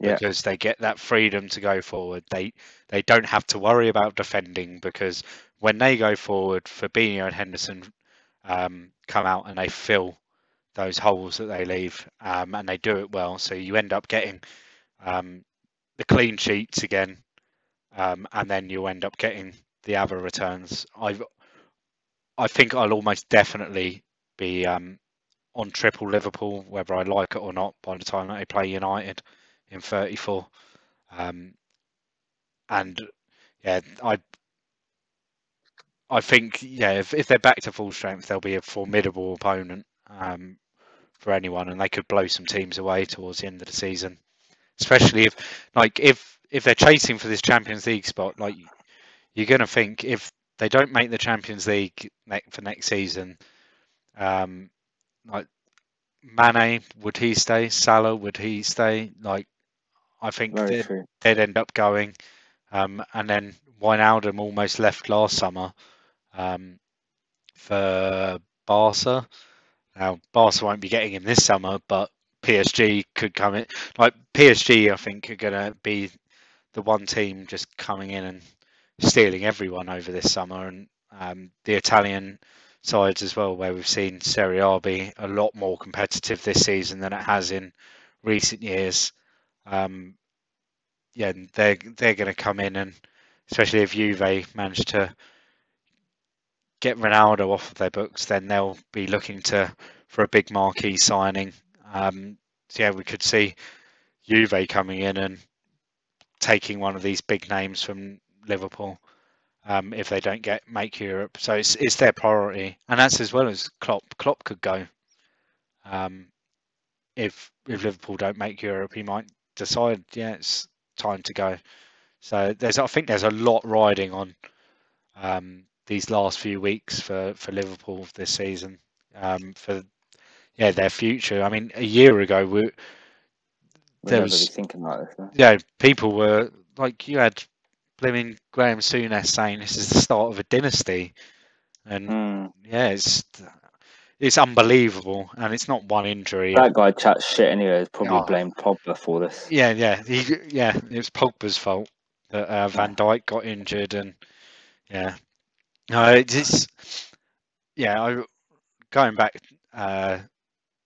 yeah. because they get that freedom to go forward. They they don't have to worry about defending because when they go forward, Fabinho and Henderson um, come out and they fill those holes that they leave, um, and they do it well. So you end up getting um, the clean sheets again, um, and then you end up getting the other returns. I I think I'll almost definitely be um, on triple Liverpool, whether I like it or not, by the time they play United in 34. Um, and yeah, I I think yeah, if, if they're back to full strength, they'll be a formidable opponent um, for anyone, and they could blow some teams away towards the end of the season especially if like if if they're chasing for this Champions League spot, like you're to think if they don't make the Champions League for next season, um, like Mane would he stay? Salah would he stay? Like I think they'd, they'd, end up going, um, and then Wijnaldum almost left last summer um, for Barca. Now Barca won't be getting him this summer, but PSG could come in. Like PSG, I think are going to be the one team just coming in and stealing everyone over this summer, and um, the Italian sides as well, where we've seen Serie A be a lot more competitive this season than it has in recent years. Um, yeah, they're they're going to come in, and especially if Juve manage to get Ronaldo off of their books, then they'll be looking to for a big marquee signing um, so yeah, we could see Juve coming in and taking one of these big names from Liverpool um, if they don't get make Europe. So it's it's their priority, and that's as well as Klopp. Klopp could go. Um, if if Liverpool don't make Europe, he might decide, yeah, it's time to go. So there's I think there's a lot riding on um, these last few weeks for for Liverpool this season. Um, for yeah their future. I mean, a year ago we there was thinking like this. Yeah, people were like you had blaming Graham Souness saying this is the start of a dynasty, and mm. yeah, it's it's unbelievable, and it's not one injury. That guy chats shit anyway. He's probably oh. blamed Pogba for this. Yeah, yeah, he, yeah. It was Pogba's fault that uh, Van Dijk got injured, and yeah, no, it's yeah. I going back uh,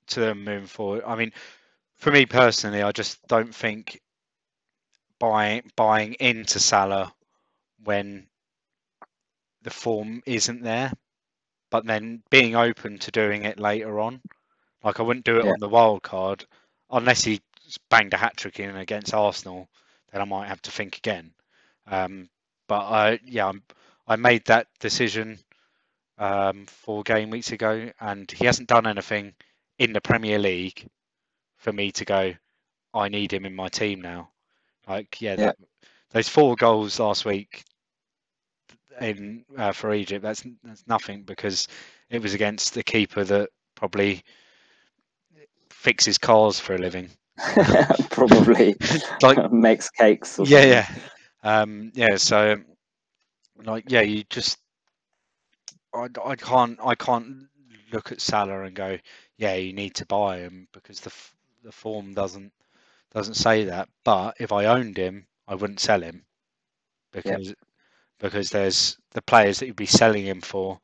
to them moving forward. I mean, for me personally, I just don't think buying buying into Salah when the form isn't there, but then being open to doing it later on. Like I wouldn't do it yeah. on the wild card unless he banged a hat trick in against Arsenal. Then I might have to think again. Um, but I, yeah, I'm, I made that decision um, four game weeks ago, and he hasn't done anything in the Premier League for me to go, I need him in my team now. Like, yeah, Yeah. That, those four goals last week in uh, for Egypt, that's that's nothing because it was against the keeper that probably fixes cars for a living. Probably like, makes cakes. Or yeah, something. yeah, um, yeah. So, like, yeah, you just, I, I can't, I can't look at Salah and go, yeah, you need to buy him because the the form doesn't doesn't say that. But if I owned him, I wouldn't sell him because because there's the players that you'd be selling him for.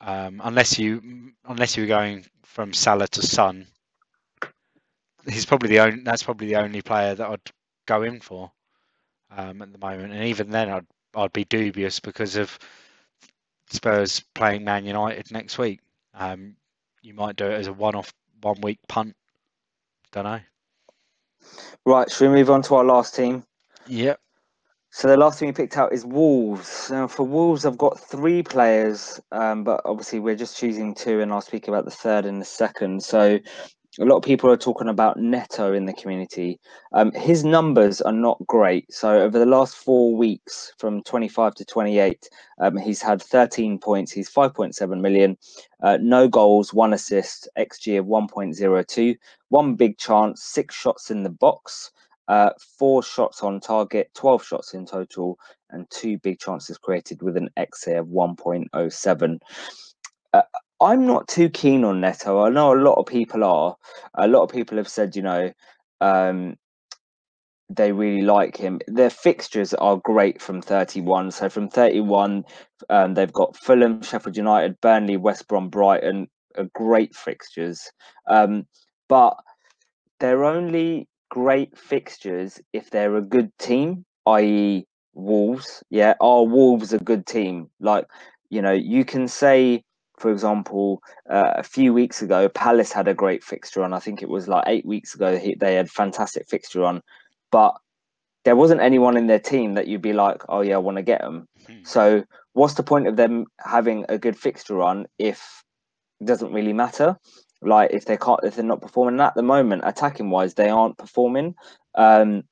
Um, unless you unless you were going from Salah to Son, he's probably the only that's probably the only player that I'd go in for um, at the moment. And even then, I'd I'd be dubious because of Spurs playing Man United next week. Um, you might do it as a one-off, one-week punt. Don't know. Right, should we move on to our last team? Yep. So the last thing we picked out is Wolves. Now for Wolves, I've got three players, um, but obviously we're just choosing two, and I'll speak about the third in a second. So a lot of people are talking about Neto in the community. Um, his numbers are not great. So over the last four weeks, from 25 to 28, um, he's had 13 points. He's 5.7 million, uh, no goals, one assist, xG of 1.02, one big chance, six shots in the box. Uh, four shots on target, 12 shots in total, and two big chances created with an XA of 1.07. Uh, I'm not too keen on Neto. I know a lot of people are. A lot of people have said, you know, um, they really like him. Their fixtures are great from 31. So from 31, um, they've got Fulham, Sheffield United, Burnley, West Brom, Brighton. Great fixtures, um, but they're only great fixtures if they're a good team, i.e., Wolves. Yeah, are Wolves a good team? Like, you know, you can say, for example, uh, a few weeks ago, Palace had a great fixture on. I think it was like eight weeks ago. They had fantastic fixture on, but there wasn't anyone in their team that you'd be like, oh yeah, I want to get them. Hmm. So, what's the point of them having a good fixture on if it doesn't really matter? Like if they can't if they're not performing. At the moment attacking wise they aren't performing. Um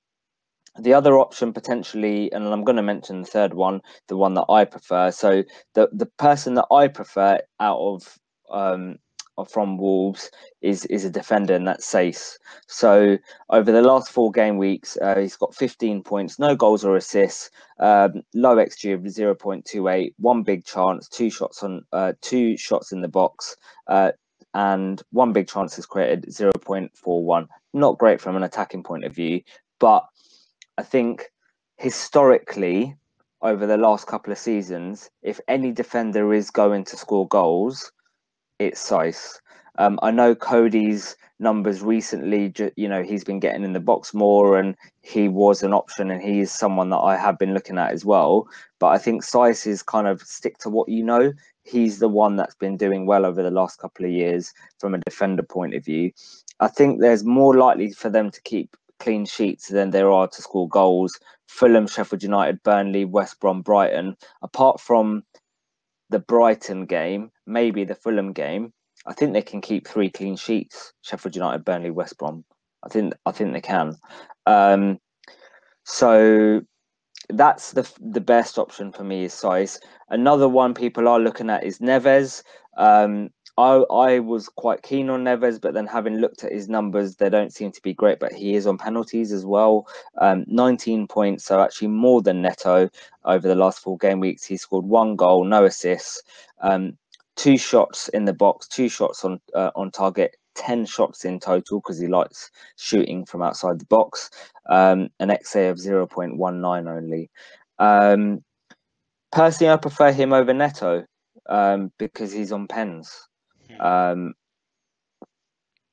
the other option potentially and i'm going to mention the third one the one that i prefer. So the the person that i prefer out of um from wolves is is a defender and that's Saïss. so over the last four game weeks uh, he's got 15 points no goals or assists um, low xg of 0.28 one big chance two shots on uh, two shots in the box uh, and one big chance is created 0.41 not great from an attacking point of view but i think historically over the last couple of seasons if any defender is going to score goals it's Saïss. Um, I know Coady's numbers recently, you know, he's been getting in the box more and he was an option and he is someone that I have been looking at as well. But I think Saïss is kind of stick to what you know. He's the one that's been doing well over the last couple of years from a defender point of view. I think there's more likely for them to keep clean sheets than there are to score goals. Fulham, Sheffield United, Burnley, West Brom, Brighton. Apart from the Brighton game, maybe the Fulham game, I think they can keep three clean sheets. Sheffield United, Burnley, West Brom. I think I think they can. Um, so that's the the best option for me is Saïss. Another one people are looking at is Neves. Um, I I was quite keen on Neves, but then having looked at his numbers, they don't seem to be great. But he is on penalties as well. Um, 19 points, so actually more than Neto over the last four game weeks. He scored one goal, no assists, um, two shots in the box, two shots on uh, on target, 10 shots in total because he likes shooting from outside the box, um, an XA of 0.19 only. Um, personally, I prefer him over Neto um, because he's on pens. Um,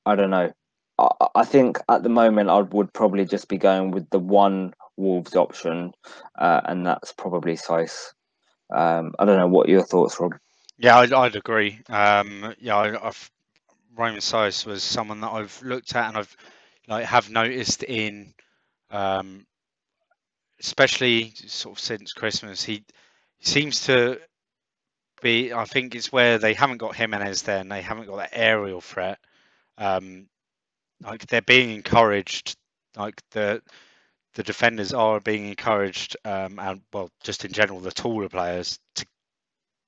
I don't know. I, I, think at the moment I would probably just be going with the one Wolves option, uh, and that's probably Saïss. Um, I don't know what your thoughts, Rob. Yeah, I'd, I'd agree. Um, yeah, I, have Romain Saïss was someone that I've looked at and I've like have noticed in, um, especially sort of since Christmas, he seems to be. I think it's where they haven't got Jimenez there and they haven't got that aerial threat. Um, like they're being encouraged, like the the defenders are being encouraged, um, and well, just in general, the taller players to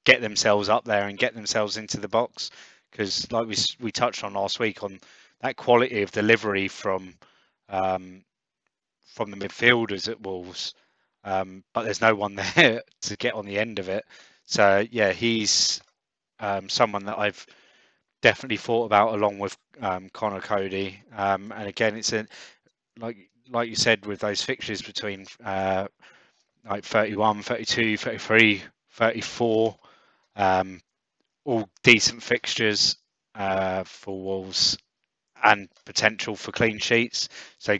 get themselves up there and get themselves into the box. Because, like we we touched on last week, on that quality of delivery from um, from the midfielders at Wolves, um, but there's no one there to get on the end of it. So yeah, he's um, someone that I've definitely thought about along with um, Conor Coady. Um, and again, it's a like like you said with those fixtures between uh, like 31, 32, 33, 34, um, all decent fixtures uh, for Wolves and potential for clean sheets. So,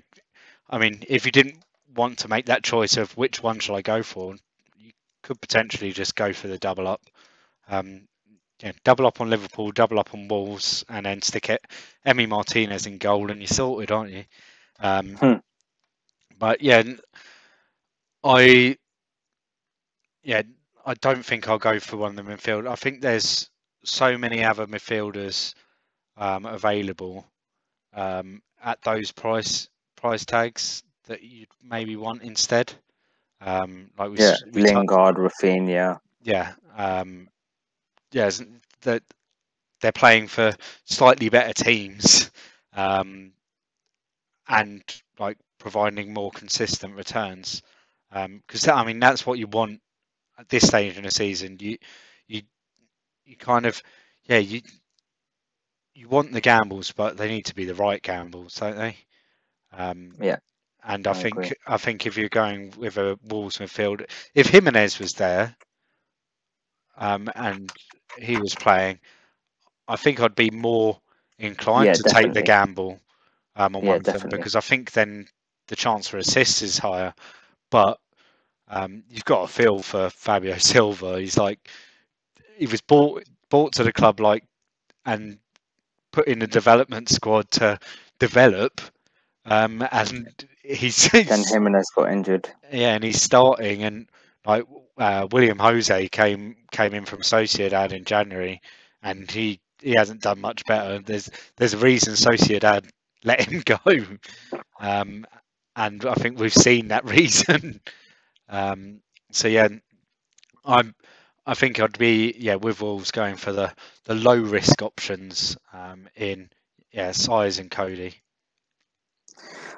I mean, if you didn't want to make that choice of which one shall I go for, you could potentially just go for the double up. Um, yeah, double up on Liverpool, double up on Wolves, and then stick it Emi Martinez in goal, and you're sorted, aren't you? Um, Hmm. But yeah, I yeah, I don't think I'll go for one of the midfield. I think there's so many other midfielders um, available um, at those price price tags that you'd maybe want instead. Um, like we, Yeah, we touched- Lingard, Raphinha. yeah, um, yeah, that they're playing for slightly better teams, um, and like providing more consistent returns. Because I mean, that's what you want at this stage in the season. You, you, kind of, yeah, you, you want the gambles, but they need to be the right gambles, don't they? Um, Yeah, And I, I think agree. I think if you're going with a Wolves midfield, if Jimenez was there, um, and he was playing, I think I'd be more inclined Yeah, to take the gamble um, on Yeah, one of them because I think then the chance for assists is higher. But um, you've got a feel for Fabio Silva. He's like he was bought bought to the club like and put in a development squad to develop. Um, and he's, Then he's Jimenez got injured. yeah, and he's starting, and like uh, Willian José came came in from Sociedad in January, and he he hasn't done much better. There's there's a reason Sociedad let him go, um, and I think we've seen that reason. um, so yeah, I'm I think I'd be yeah with Wolves going for the the low risk options um, in yeah Saïss and Coady.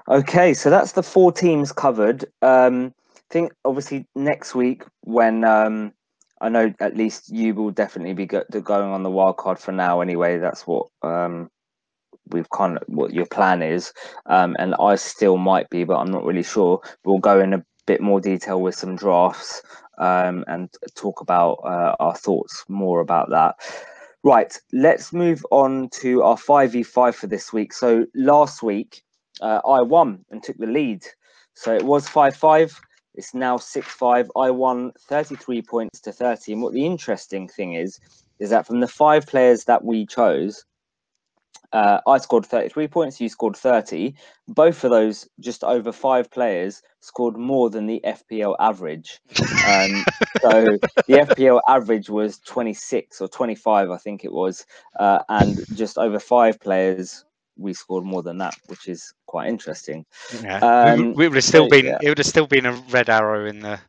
Okay, so that's the four teams covered. Um, I think obviously next week when um, I know at least you will definitely be go- going on the wild card for now. Anyway, that's what um, we've kind of what your plan is, um, and I still might be, but I'm not really sure. We'll go in a bit more detail with some drafts um, and talk about uh, our thoughts more about that. Right, let's move on to our 5v5 for this week. So last week, uh, I won and took the lead. So it was 5 5. It's now 6 5. I won 33 points to 30. And what the interesting thing is, is that from the five players that we chose, uh, I scored 33 points, you scored 30. Both of those, just over five players, scored more than the FPL average. Um, so the FPL average was 26 or 25, I think it was. Uh, and just over five players, we scored more than that, which is quite interesting. Yeah, Um, we, we would have still so, been yeah. it would have still been a red arrow in the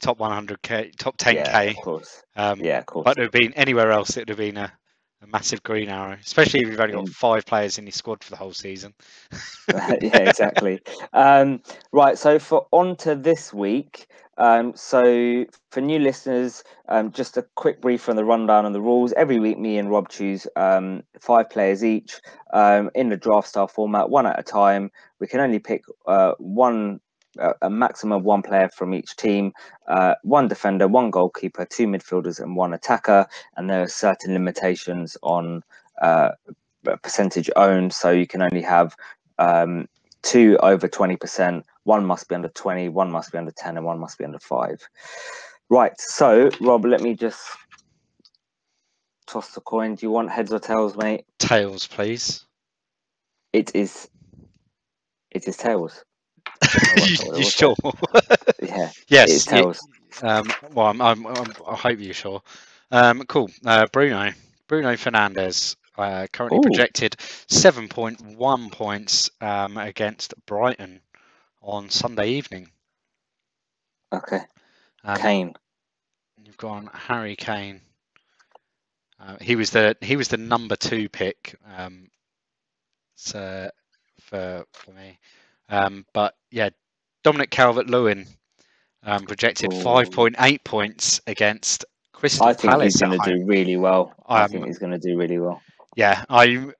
top 100k, top 10k. Yeah, of course. um, Yeah, of course. but it would have been anywhere else. It would have been a, a massive green arrow, especially if you've only got five players in your squad for the whole season. yeah, exactly. Um, right, so for on to this week. Um, so for new listeners, um, just a quick brief on the rundown on the rules. Every week, me and Rob choose um, five players each um, in the draft style format, one at a time. We can only pick uh, one. A maximum of one player from each team, uh, one defender, one goalkeeper, two midfielders, and one attacker. And there are certain limitations on uh, percentage owned, so you can only have um, two over 20%. One must be under 20, one must be under 10, and one must be under 5. Right. So, Rob, let me just toss the coin. Do you want heads or tails, mate? Tails, please. It is. It is tails. you, what it you was sure? Yeah. yes. Tails. um, well, I'm, I'm, I'm, I hope you're sure. Um, cool. Uh, Bruno. Bruno Fernandes. Uh, currently Ooh. projected 7.1 points um, against Brighton on Sunday evening. Okay. Um, Kane. You've gone Harry Kane. Uh, he was the he was the number two pick. Um, so for for me, um, but yeah, Dominic Calvert-Lewin um, projected Ooh. five point eight points against Crystal I think Palace. he's going to do really well. I Um, think he's going to do really well. Yeah, I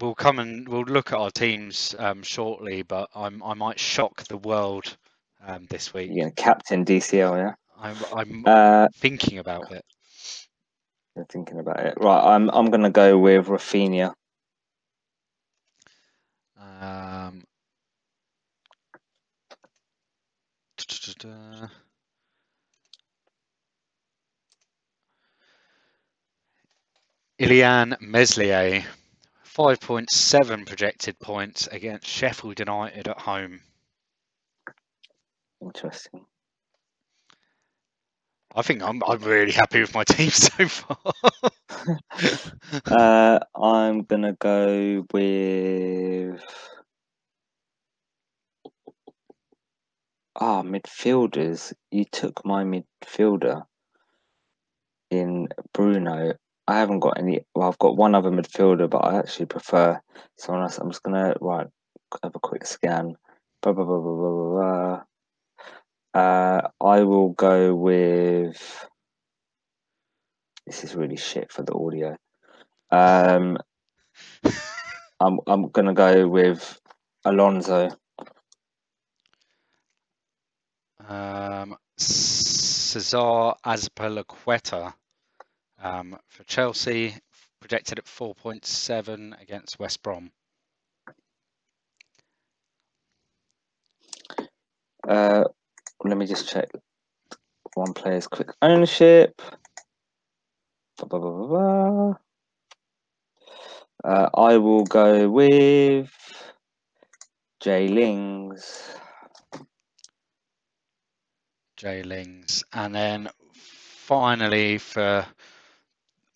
we'll come and we'll look at our teams um, shortly, but I'm I might shock the world um, this week. You're going to captain DCL, yeah? I'm I'm Uh, thinking about it. you're thinking about it. Right, I'm I'm going to go with Raphinha. Um, Meslier, 5.7 projected points against Sheffield United at home. Interesting. I think I'm I'm really happy with my team so far. Uh, I'm to go with. Ah, midfielders. You took my midfielder in Bruno. I haven't got any. Well, I've got one other midfielder, but I actually prefer someone else. I'm just gonna right have a quick scan. Blah, blah, blah, blah, blah, blah, blah. Uh, I will go with. This is really shit for the audio. Um, I'm I'm gonna go with Alonso. Um, Cesar Azpilicueta um, for Chelsea, projected at 4.7 against West Brom. Uh, let me just check one player's quick ownership. Ba, ba, ba. Uh, I will go with Jay Lings. Jay Lings. And then finally for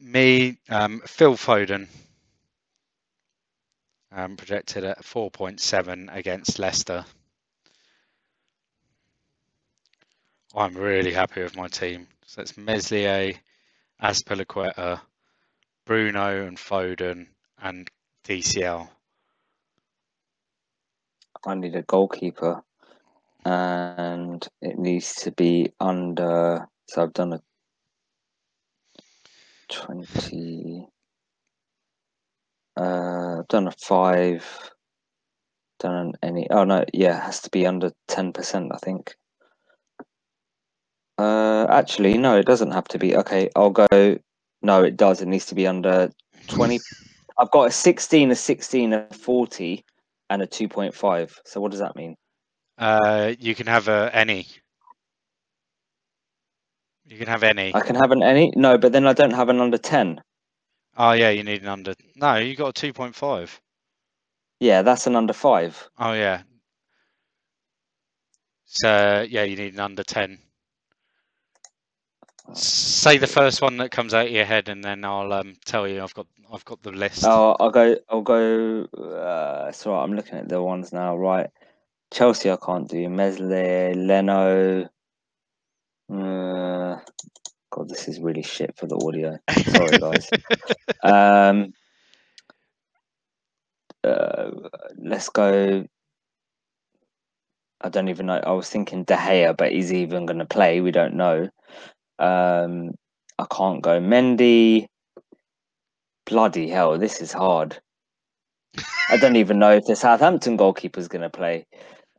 me, um, Phil Foden, um, projected at 4.7 against Leicester. I'm really happy with my team. So it's Meslier, Azpilicueta, Bruno and Foden and DCL. I need a goalkeeper, and it needs to be under. So I've done a twenty. Uh, I've done a five. Done any? Oh no, yeah, it has to be under ten percent. I think. Uh, actually, no, it doesn't have to be. Okay, I'll go. No, it does. It needs to be under twenty. I've got a sixteen, a sixteen, a forty, and a two point five. So what does that mean? Uh, you can have a, any. You can have any. I can have an any? No, but then I don't have an under 10. Oh yeah, you need an under. No, you got a 2.5. Yeah, that's an under 5. Oh yeah. So yeah, you need an under 10. Say the first one that comes out of your head, and then I'll um, tell you. I've got I've got the list. Oh, I'll go. I'll go. Uh, it's. I'm looking at the ones now. Right, Chelsea. I can't do. Mesle, Leno. Uh, God, this is really shit for the audio. Sorry, guys. um, uh, let's go. I don't even know. I was thinking De Gea, but he's even going to play. We don't know. Um, I can't go Mendy. Bloody hell, this is hard. I don't even know if the Southampton goalkeeper is going to play.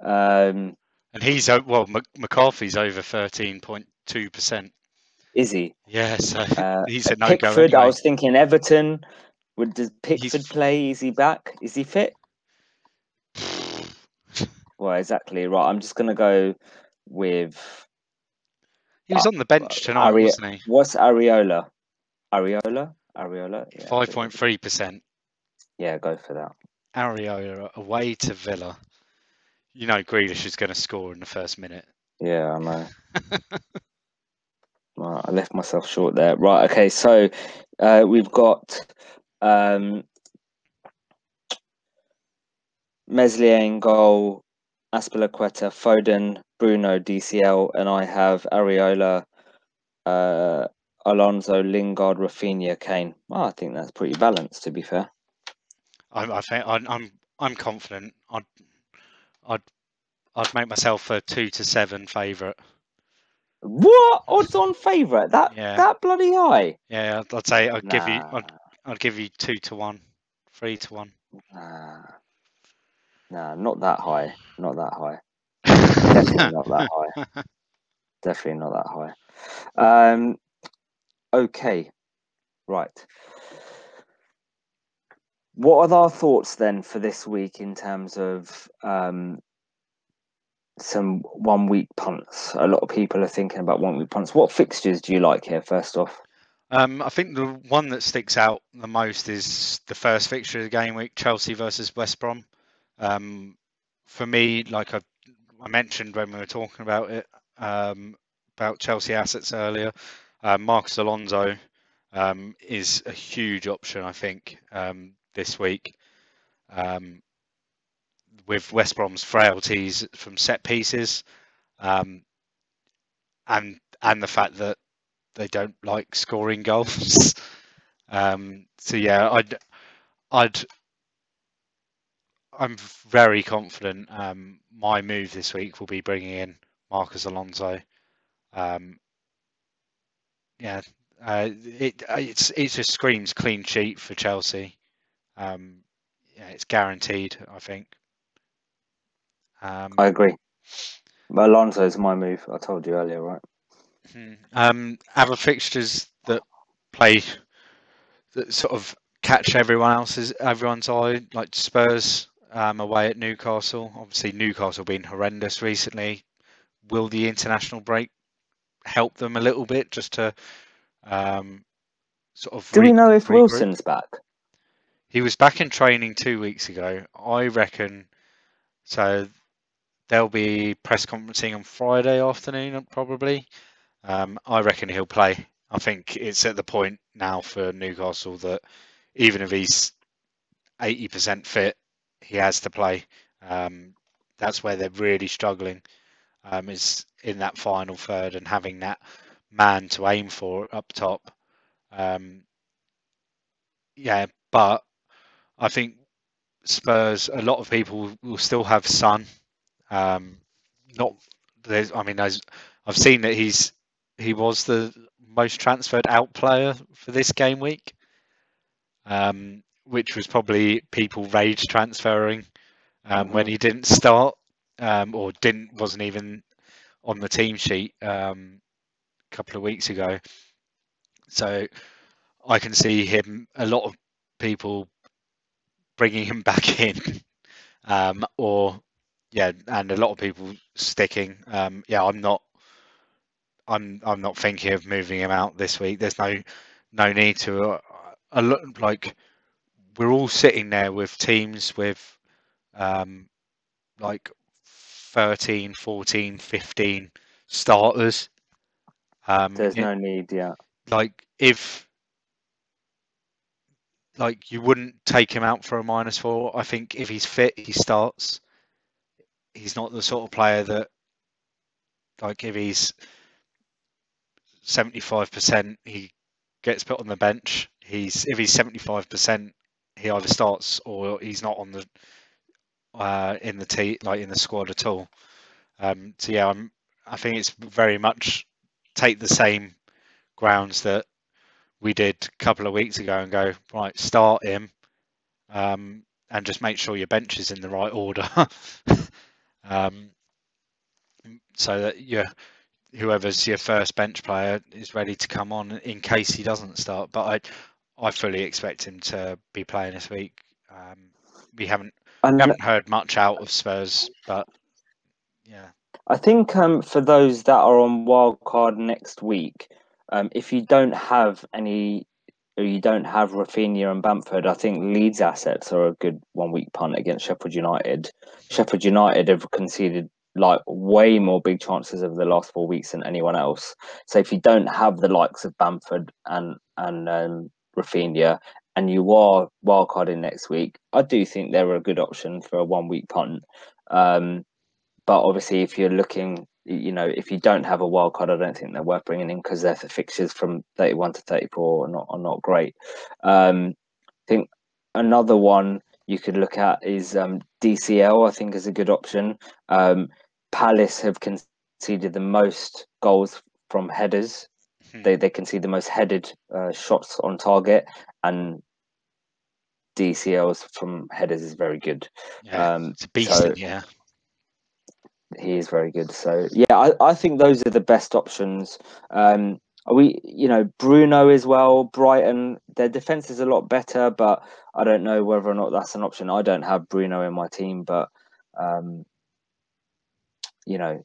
Um, and he's well, Mc- McCarthy's over thirteen point two percent. is he? Yeah, so Uh, he's a no go Pickford. anyway. I was thinking Everton. Would does Pickford He's- play? Is he back? Is he fit? Well, exactly right. I'm just going to go with He was on the bench tonight, Ari- wasn't he? what's Areola? Areola? Areola? Yeah, Five point three percent. Yeah, go for that. Areola away to Villa. You know Grealish is going to score in the first minute. Yeah, I know. Right, I left myself short there. Right, okay, so uh, we've got um, Meslier in goal, Azpilicueta, Foden, Bruno, DCL, and I have Areola, uh, Alonso, Lingard, Raphinha, Kane. Well, I think that's pretty balanced, to be fair. I, I think I, I'm I'm confident. I'd I'd I'd make myself a two to seven favourite. What odds on favourite? That Yeah. that bloody high. Yeah, I'd, say I'd give you I'd, I'd give you two to one, three to one. nah, nah, not that high. Not that high. Definitely not that high. Definitely not that high. Um, okay, right. What are our thoughts then for this week in terms of um, some one week punts? A lot of people are thinking about one week punts. What fixtures do you like here, first off? Um, I think the one that sticks out the most is the first fixture of the game week, Chelsea versus West Brom. Um, for me, like I, I mentioned when we were talking about it, um, about Chelsea assets earlier, uh, Marcos Alonso um, is a huge option, I think, um, this week. Um, with West Brom's frailties from set pieces, and and the fact that they don't like scoring goals. so yeah, I'd I'd I'm very confident. Um, my move this week will be bringing in Marcos Alonso. Um, yeah, uh, it it's it just screams clean sheet for Chelsea. Um, yeah, it's guaranteed. I think. Um, I agree. Alonso is my move. I told you earlier, right? Hmm. Um, other fixtures that play that sort of catch everyone else's everyone's eye, like Spurs um, away at Newcastle. Obviously, Newcastle been horrendous recently. Will the international break help them a little bit, just to um, sort of? Do we know if regroup? Wilson's back? He was back in training two weeks ago. I reckon. So there'll be press conferencing on Friday afternoon, probably. Um, I reckon he'll play. I think it's at the point now for Newcastle that even if he's 80% fit, he has to play. Um, that's where they're really struggling, um, is in that final third and having that man to aim for up top. Um, yeah, but I think Spurs, a lot of people will still have Son. Um, not there's, I mean, I've seen that he's he was the most transferred out player for this game week, um, which was probably people rage transferring um, when he didn't start um, or didn't wasn't even on the team sheet um, a couple of weeks ago. So I can see him a lot of people bringing him back in, um, or yeah, and a lot of people sticking. Um, yeah, I'm not. I'm I'm not thinking of moving him out this week. There's no no need to. Uh, a lot like we're all sitting there with teams with um, like 13, 14, 15 starters. Um, There's in- no need, yeah. like if like you wouldn't take him out for a minus four. I think if he's fit, he starts. He's not the sort of player that like if he's seventy five percent, he gets put on the bench. He's if he's seventy five percent, he either starts or he's not on the uh, in the team like in the squad at all. Um, so yeah, I'm, I think it's very much take the same grounds that we did a couple of weeks ago and go right start him um, and just make sure your bench is in the right order um, so that your whoever's your first bench player is ready to come on in case he doesn't start but I fully expect him to be playing this week um, we haven't we haven't heard much out of Spurs but yeah I think um, for those that are on wildcard next week, um, if you don't have any, or you don't have Raphinha and Bamford, I think Leeds assets are a good one week punt against Sheffield United. Sheffield United have conceded like way more big chances over the last four weeks than anyone else. So if you don't have the likes of Bamford and and um, Raphinha, and you are wildcarding next week, I do think they're a good option for a one week punt. Um, but obviously, if you're looking, you know, if you don't have a wild card, I don't think they're worth bringing in because their fixtures from 31 to 34 are not are not great. Um, I think another one you could look at is um, DCL. I think is a good option. Um, Palace have conceded the most goals from headers. Hmm. They they see the most headed uh, shots on target, and DCLs from headers is very good. Yeah, Um, it's a beast. so- yeah, he is very good. So yeah, I, I think those are the best options. Um, we, you know, Bruno as well. Brighton, their defense is a lot better, but I don't know whether or not that's an option. I don't have Bruno in my team, but um, you know,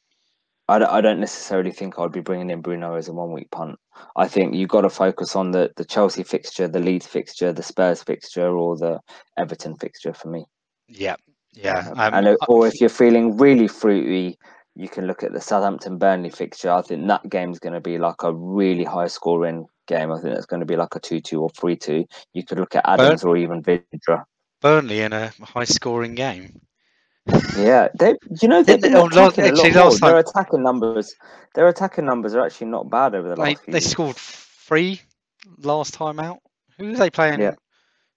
I don't, I don't necessarily think I'd be bringing in Bruno as a one week punt. I think you've got to focus on the the Chelsea fixture, the Leeds fixture, the Spurs fixture, or the Everton fixture for me. yeah, yeah. Um, and uh, or if you're feeling really fruity, you can look at the Southampton Burnley fixture. I think that game's going to be like a really high scoring game. I think it's going to be like a 2 2 or 3 2. You could look at Adams or even Vydra. Burnley in a high-scoring game. Yeah, they, you know, they've Didn't been they- last- attacking a lot actually, last Their attacking numbers, their attacking numbers are actually not bad over the They last they scored three last time out. Who were they playing Yeah. a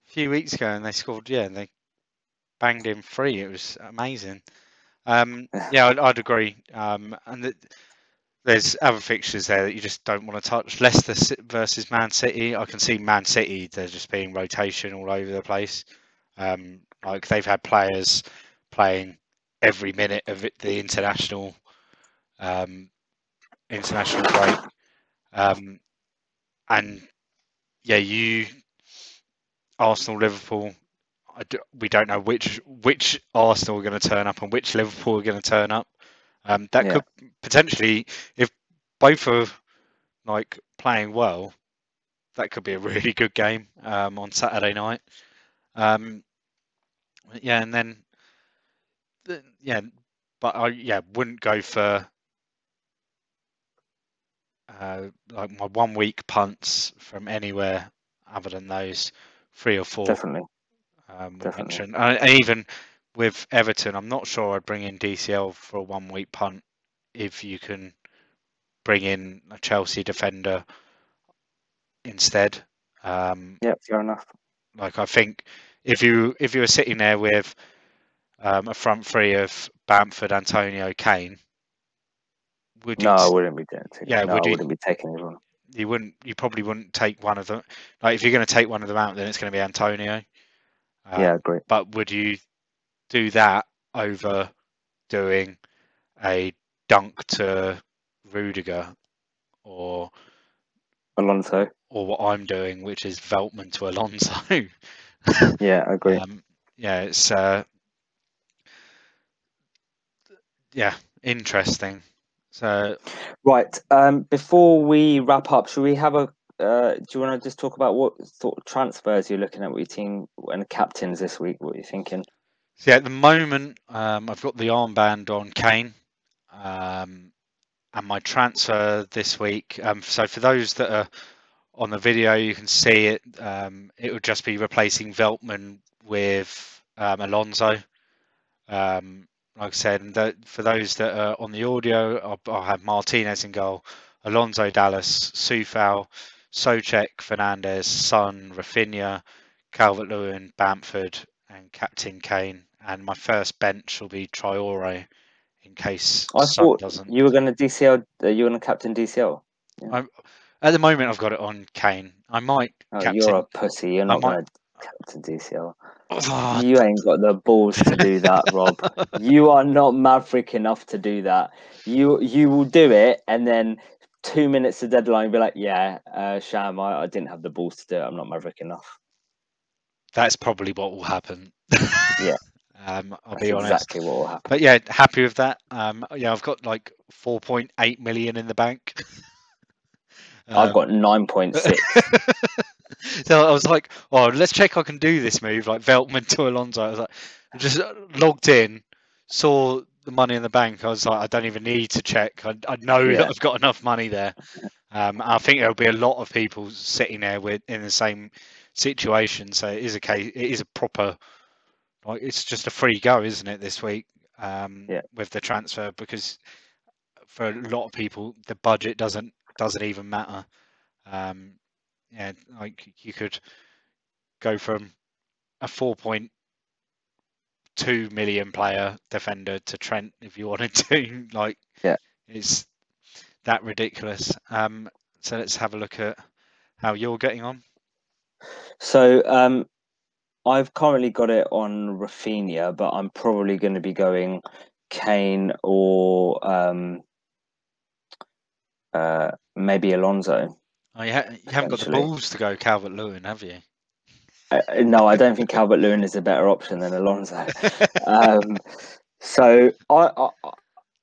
few weeks ago? And they scored. Yeah, and they banged in three. It was amazing. Um, yeah, I'd, I'd agree. Um, and the, there's other fixtures there that you just don't want to touch. Leicester versus Man City. I can see Man City. They're just being rotation all over the place. Um, like they've had players playing every minute of the international um, international break. Um, and yeah, you Arsenal, Liverpool. I d- we don't know which which Arsenal are going to turn up and which Liverpool are going to turn up. Um, that Yeah. could potentially, if both are like playing well, that could be a really good game um, on Saturday night. Um, yeah, and then the, yeah, but I yeah wouldn't go for uh, like my one week punts from anywhere other than those three or four Definitely. um, definitely. And even with Everton, I'm not sure I'd bring in DCL for a one week punt if you can bring in a Chelsea defender instead. Um, Yeah, fair enough. like I think if you if you were sitting there with um, a front three of Bamford, Antonio, Kane, would you No, I wouldn't be doing it. Yeah, no, would I you- wouldn't be taking anyone. you wouldn't you probably wouldn't take one of them. Like if you're going to take one of them out, then it's going to be Antonio. Um, yeah, agree. but would you do that over doing a dunk to Rudiger or Alonso. or what I'm doing, which is Veltman to Alonso? Yeah, I agree. um, yeah, it's uh, yeah, interesting. So Right. Um, before we wrap up, should we have a? Uh, do you want to just talk about what sort of transfers you're looking at with your team and captains this week? What you're thinking? So yeah, at the moment, um, I've got the armband on Kane, um, and my transfer this week. Um, so for those that are on the video, you can see it. Um, it would just be replacing Veltman with um, Alonso. Um, like I said, that, for those that are on the audio, I'll, I'll have Martinez in goal, Alonso, Dallas, Coufal, Soucek, Fernandes, Son, Raphinha, Calvert-Lewin, Bamford, and Captain Kane. And my first bench will be Traore in case I Son thought doesn't. you were going to DCL. Uh, you were going to captain DCL. At the moment, I've got it on Kane. I might Oh, captain. you're a pussy. You're not going to captain DCL. Oh, You ain't got the balls to do that, Rob. You are not maverick enough to do that. You you will do it, and then two minutes to deadline, be like, "Yeah, uh, Sham, I, I didn't have the balls to do it. I'm not maverick enough." that's probably what will happen. Yeah. um, I'll That's be honest. exactly what will happen. But yeah, happy with that. Um, yeah, I've got like 4.8 million in the bank. I've Um, got nine point six. so I was like, oh, let's check I can do this move, like Veltman to Alonso. I was like, I just logged in, saw the money in the bank. I was like, I don't even need to check. I, I know Yeah. that I've got enough money there. Um, I think there'll be a lot of people sitting there with in the same situation. So it is a case, it is a proper, like it's just a free go, isn't it? This week. um, Yeah. with the transfer because for a lot of people the budget doesn't doesn't even matter. Um, yeah, like you could go from a four point two million player defender to Trent if you wanted to. Like, Yeah. it's that ridiculous. Um, so let's have a look at how you're getting on. So um, I've currently got it on Raphinha, but I'm probably going to be going Kane or um, uh, maybe Alonso. Oh, you, ha- you haven't got the balls to go Calvert Lewin, have you? Uh, no, I don't think Calvert Lewin is a better option than Alonso. um, so I, I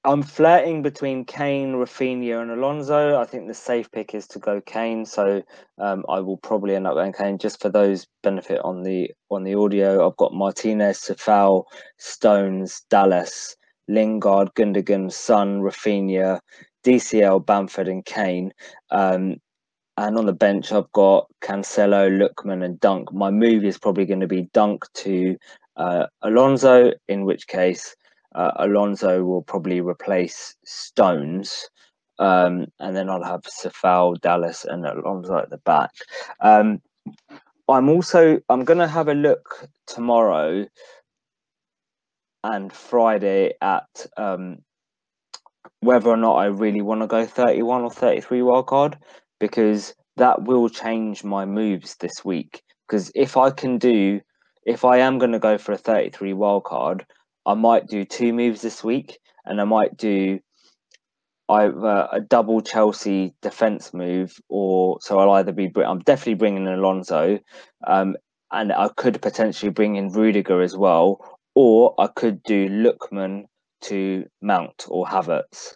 I'm flirting between Kane, Raphinha, and Alonso. I think the safe pick is to go Kane, so um, I will probably end up going Kane just for those benefit on the on the audio. I've got Martinez, Coufal, Stones, Dallas, Lingard, Gundogan, Son, Raphinha, DCL, Bamford, and Kane. Um, and on the bench, I've got Cancelo, Lookman, and Dunk. My move is probably going to be Dunk to uh, Alonso, in which case uh, Alonso will probably replace Stones. Um, and then I'll have Coufal, Dallas, and Alonso at the back. Um, I'm also I'm going to have a look tomorrow and Friday at um, whether or not I really want to go 31 or 33 wildcard because that will change my moves this week. Because if I can do, if I am going to go for a 33 wildcard, I might do two moves this week and I might do either a double Chelsea defense move or so I'll either be, I'm definitely bringing Alonso um, and I could potentially bring in Rudiger as well, or I could do Lookman to Mount or Havertz.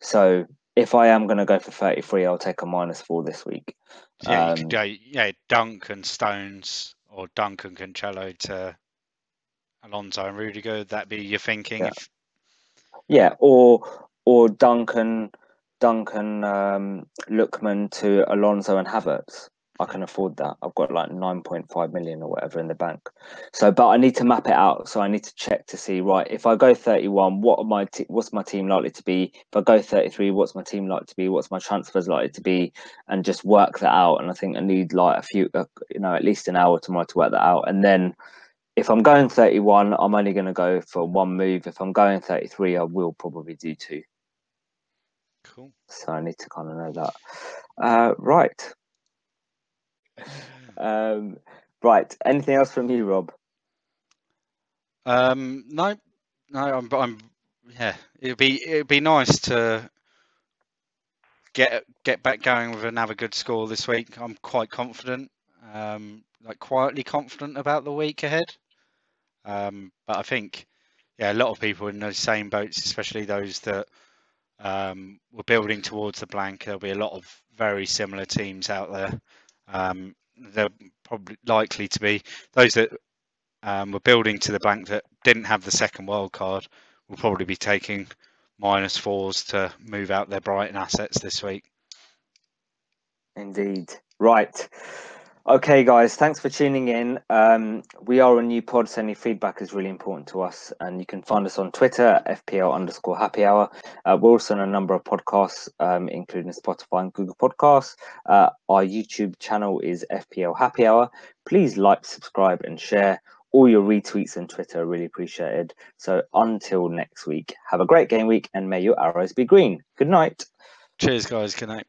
So if I am going to go for 33, I'll take a minus four this week. Yeah, Um, yeah, Dunk and Stones or Dunk and Cancelo to Alonso and Rudiger. That be your thinking? Yeah. If, Yeah, or or Duncan, Duncan um, Lookman to Alonso and Havertz. I can afford that. I've got like nine point five million or whatever in the bank. So, but I need to map it out. So I need to check to see right. If I go thirty one, what are my t- what's my team likely to be? If I go thirty three, what's my team likely to be? What's my transfers likely to be? And just work that out. And I think I need like a few, uh, you know, at least an hour tomorrow to work that out. And then if I'm going 31, I'm only going to go for one move. If I'm going 33, I will probably do two. cool. So I need to kind of know that. Uh, right. Um, right. Anything else from you, Rob? Um, no, no, I'm, I'm, yeah, it'd be it'd be nice to get get back going with another good score this week. I'm quite confident, um, like quietly confident about the week ahead. Um, but I think, yeah, a lot of people in those same boats, especially those that um, were building towards the blank. There'll be a lot of very similar teams out there. Um, they're probably likely to be those that um, were building to the bank that didn't have the second wild card will probably be taking minus fours to move out their Brighton assets this week. Indeed. Right. Okay, guys, thanks for tuning in. Um, we are a new pod, so any feedback is really important to us. And you can find us on Twitter, FPL underscore happy hour. Uh, we're also on a number of podcasts, um, including Spotify and Google Podcasts. Uh, our YouTube channel is FPL Happy Hour. Please like, subscribe, and share. All your retweets and Twitter are really appreciated. So until next week, have a great game week and may your arrows be green. Good night. Cheers, guys. Good night.